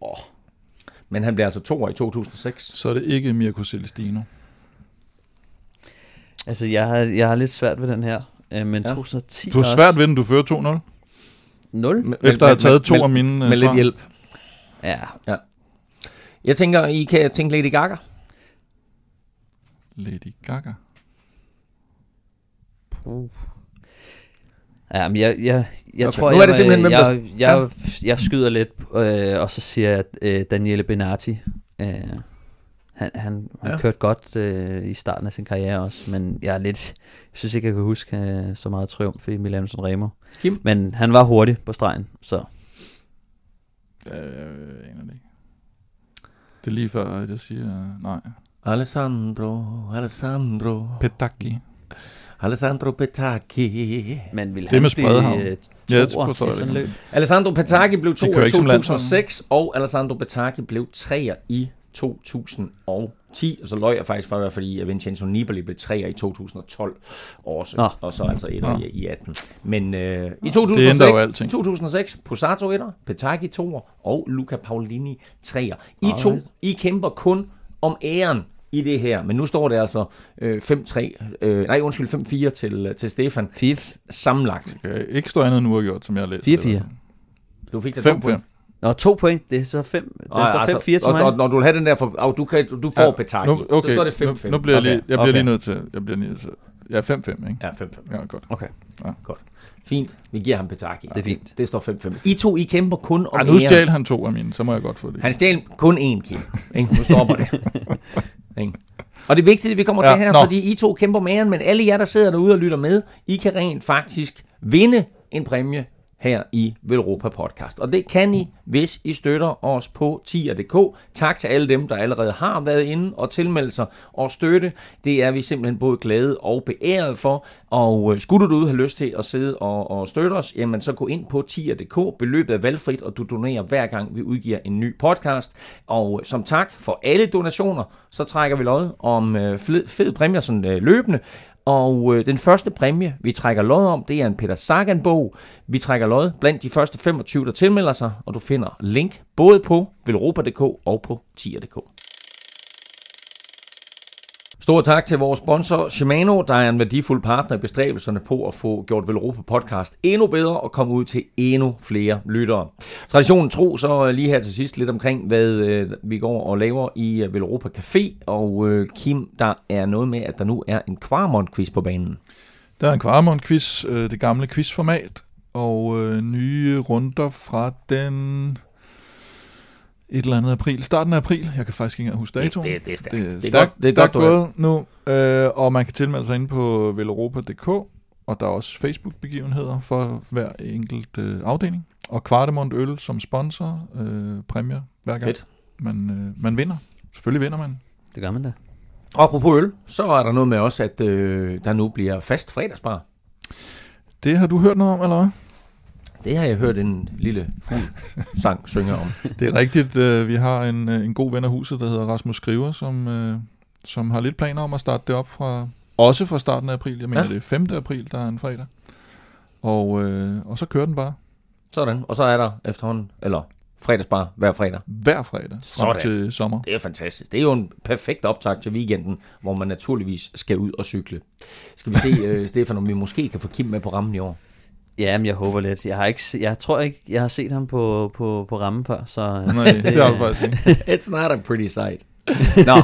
Oh. Men han blev altså toer i 2006. Så er det ikke Mirko Celestino. Altså, jeg har, jeg har lidt svært ved den her. Øh, men Ja. 2010 Du har svært ved den, du fører 2-0. 0? Men- Efter at have taget to med, af mine øh, med lidt svar. hjælp. Ja. Jeg tænker, I kan tænke Lady Gaga. Lady Gaga. Ja, men jeg, jeg, jeg Okay, tror, nu er jeg, det simpelthen, hvem jeg, jeg, jeg, jeg skyder lidt, øh, og så siger jeg, øh, Daniele Benatti, øh, han, han, han Ja. kørte godt øh, i starten af sin karriere også, men jeg er lidt, jeg synes ikke, jeg kan huske øh, så meget triumf i Milano Sanremo. Kim? Men han var hurtig på stregen, så Øh, jeg aner det ikke. Det er lige før, at jeg siger øh, nej. Alessandro, Alessandro, Petacchi. Alessandro Petacchi. men vil Det han med blive øh, Ja, det forstår jeg sådan ikke. løb? Alessandro Petacchi blev to i ikke som 2006, og Alessandro Petacchi blev treer i 2010. Og så løj jeg faktisk for, fordi at Vincenzo Nibali blev treer i 2012 også. Nå. Og så altså et Nå. i, i 18. Men øh, i Det ændrer 2006, jo alting. i 2006, Posato 1'er, Petacchi 2'er og Luca Paolini 3'er. I to, Alright. I kæmper kun om æren i det her, men nu står det altså øh, 5-3, øh, nej undskyld, 5-4 til, til Stefan. Fire- Sammenlagt. Det kan ikke stå andet end uafgjort, som jeg har læst. 4-4. Du fik da to 5-5. Nå, to point, det er så fem, det Ej, står 5-4 altså, til mig. og Når du vil have den der, for, og du, kan, du får ja, Petaki, nu, okay, så står det 5-5. Nu, nu bliver jeg lige, jeg bliver okay. lige nødt til, jeg bliver lige nødt til, ja, 5-5, ikke? Ja, 5-5. Ja, godt. Okay, Ja. godt. Fint, vi giver ham Petaki. Det er fint. Det står 5-5. I to, I kæmper kun om Ej, nu stjal han to af mine, så må jeg godt få det. Han stjal kun én, Kim. Ikke? Nu stopper det. Ikke? Og det er vigtigt, at vi kommer Ja, til her, nå. fordi I to kæmper med æren, men alle jer, der sidder derude og lytter med, I kan rent faktisk vinde en præmie her i Velropa Podcast. Og det kan I, hvis I støtter os på tier.dk. Tak til alle dem, der allerede har været inde og tilmeldt sig og støtte. Det er vi simpelthen både glade og beæret for. Og øh, skulle du have lyst til at sidde og, og støtte os, jamen så gå ind på tier.dk. Beløbet er valgfrit, og du donerer hver gang vi udgiver en ny podcast. Og øh, som tak for alle donationer, så trækker vi lod om øh, fed, fed præmier sådan løbende. Og øh, den første præmie, vi trækker lod om, det er en Peter Sagan-bog. Vi trækker lod blandt de første 25, der tilmelder sig, og du finder link både på velropa.dk og på tier.dk. Stor tak til vores sponsor Shimano, der er en værdifuld partner i bestræbelserne på at få gjort Velropa podcast endnu bedre og komme ud til endnu flere lyttere. Traditionen tro så øh, lige her til sidst lidt omkring, hvad øh, vi går og laver i øh, Velropa Café. Og Kim, der er noget med, at der nu er en Kvarmont-quiz på banen. Der er en Kvarmont-quiz, det gamle quizformat, og nye runder fra den et eller andet april, starten af april. Jeg kan faktisk ikke engang huske datoen. Det- det- det er stærkt. Det er Det er stærkt, godt- det er godt, du gået nu, øh, og man kan tilmelde sig ind på veleuropa.dk, og der er også Facebook-begivenheder for hver enkelt øh, afdeling. Og Kvartemont Øl som sponsor, øh, præmier hver gang Fedt. man, øh, man vinder. Selvfølgelig vinder man. Det gør man da. Og apropos øl, så er der noget med også, at øh, der nu bliver fast fredagsbar. Det har du hørt noget om, eller hvad? Det har jeg hørt en lille fugl sang synge om. Det er rigtigt. Øh, vi har en, øh, en god ven af huset, der hedder Rasmus Skriver, som, øh, som har lidt planer om at starte det op fra, også fra starten af april. Jeg mener, Ja. det er 5. april, der er en fredag. Og, øh, og så kører den bare Sådan, og så er der efterhånden, eller fredagsbar hver fredag. hver fredag frem Sådan. til sommer. Det er fantastisk. Det er jo en perfekt optag til weekenden, hvor man naturligvis skal ud og cykle. Skal vi se, Stefan, om vi måske kan få Kim med på rammen i år? Ja, men jeg håber lidt. Jeg, har ikke, jeg tror ikke, jeg har set ham på, på, på rammen før, så... Nej, det, det har du faktisk ikke. It's not a pretty sight. Nå,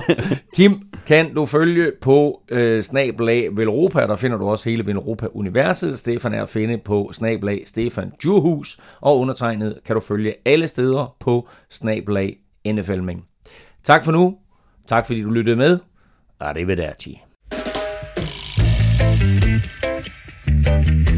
Kim, kan du følge på øh, snabelag Velropa, der finder du også hele Velropa-universet. Stefan er at finde på snabelag Stefan Djurhus, og undertegnet kan du følge alle steder på snabelag NFLming. Tak for nu. Tak fordi du lyttede med. Arrivederci. thank you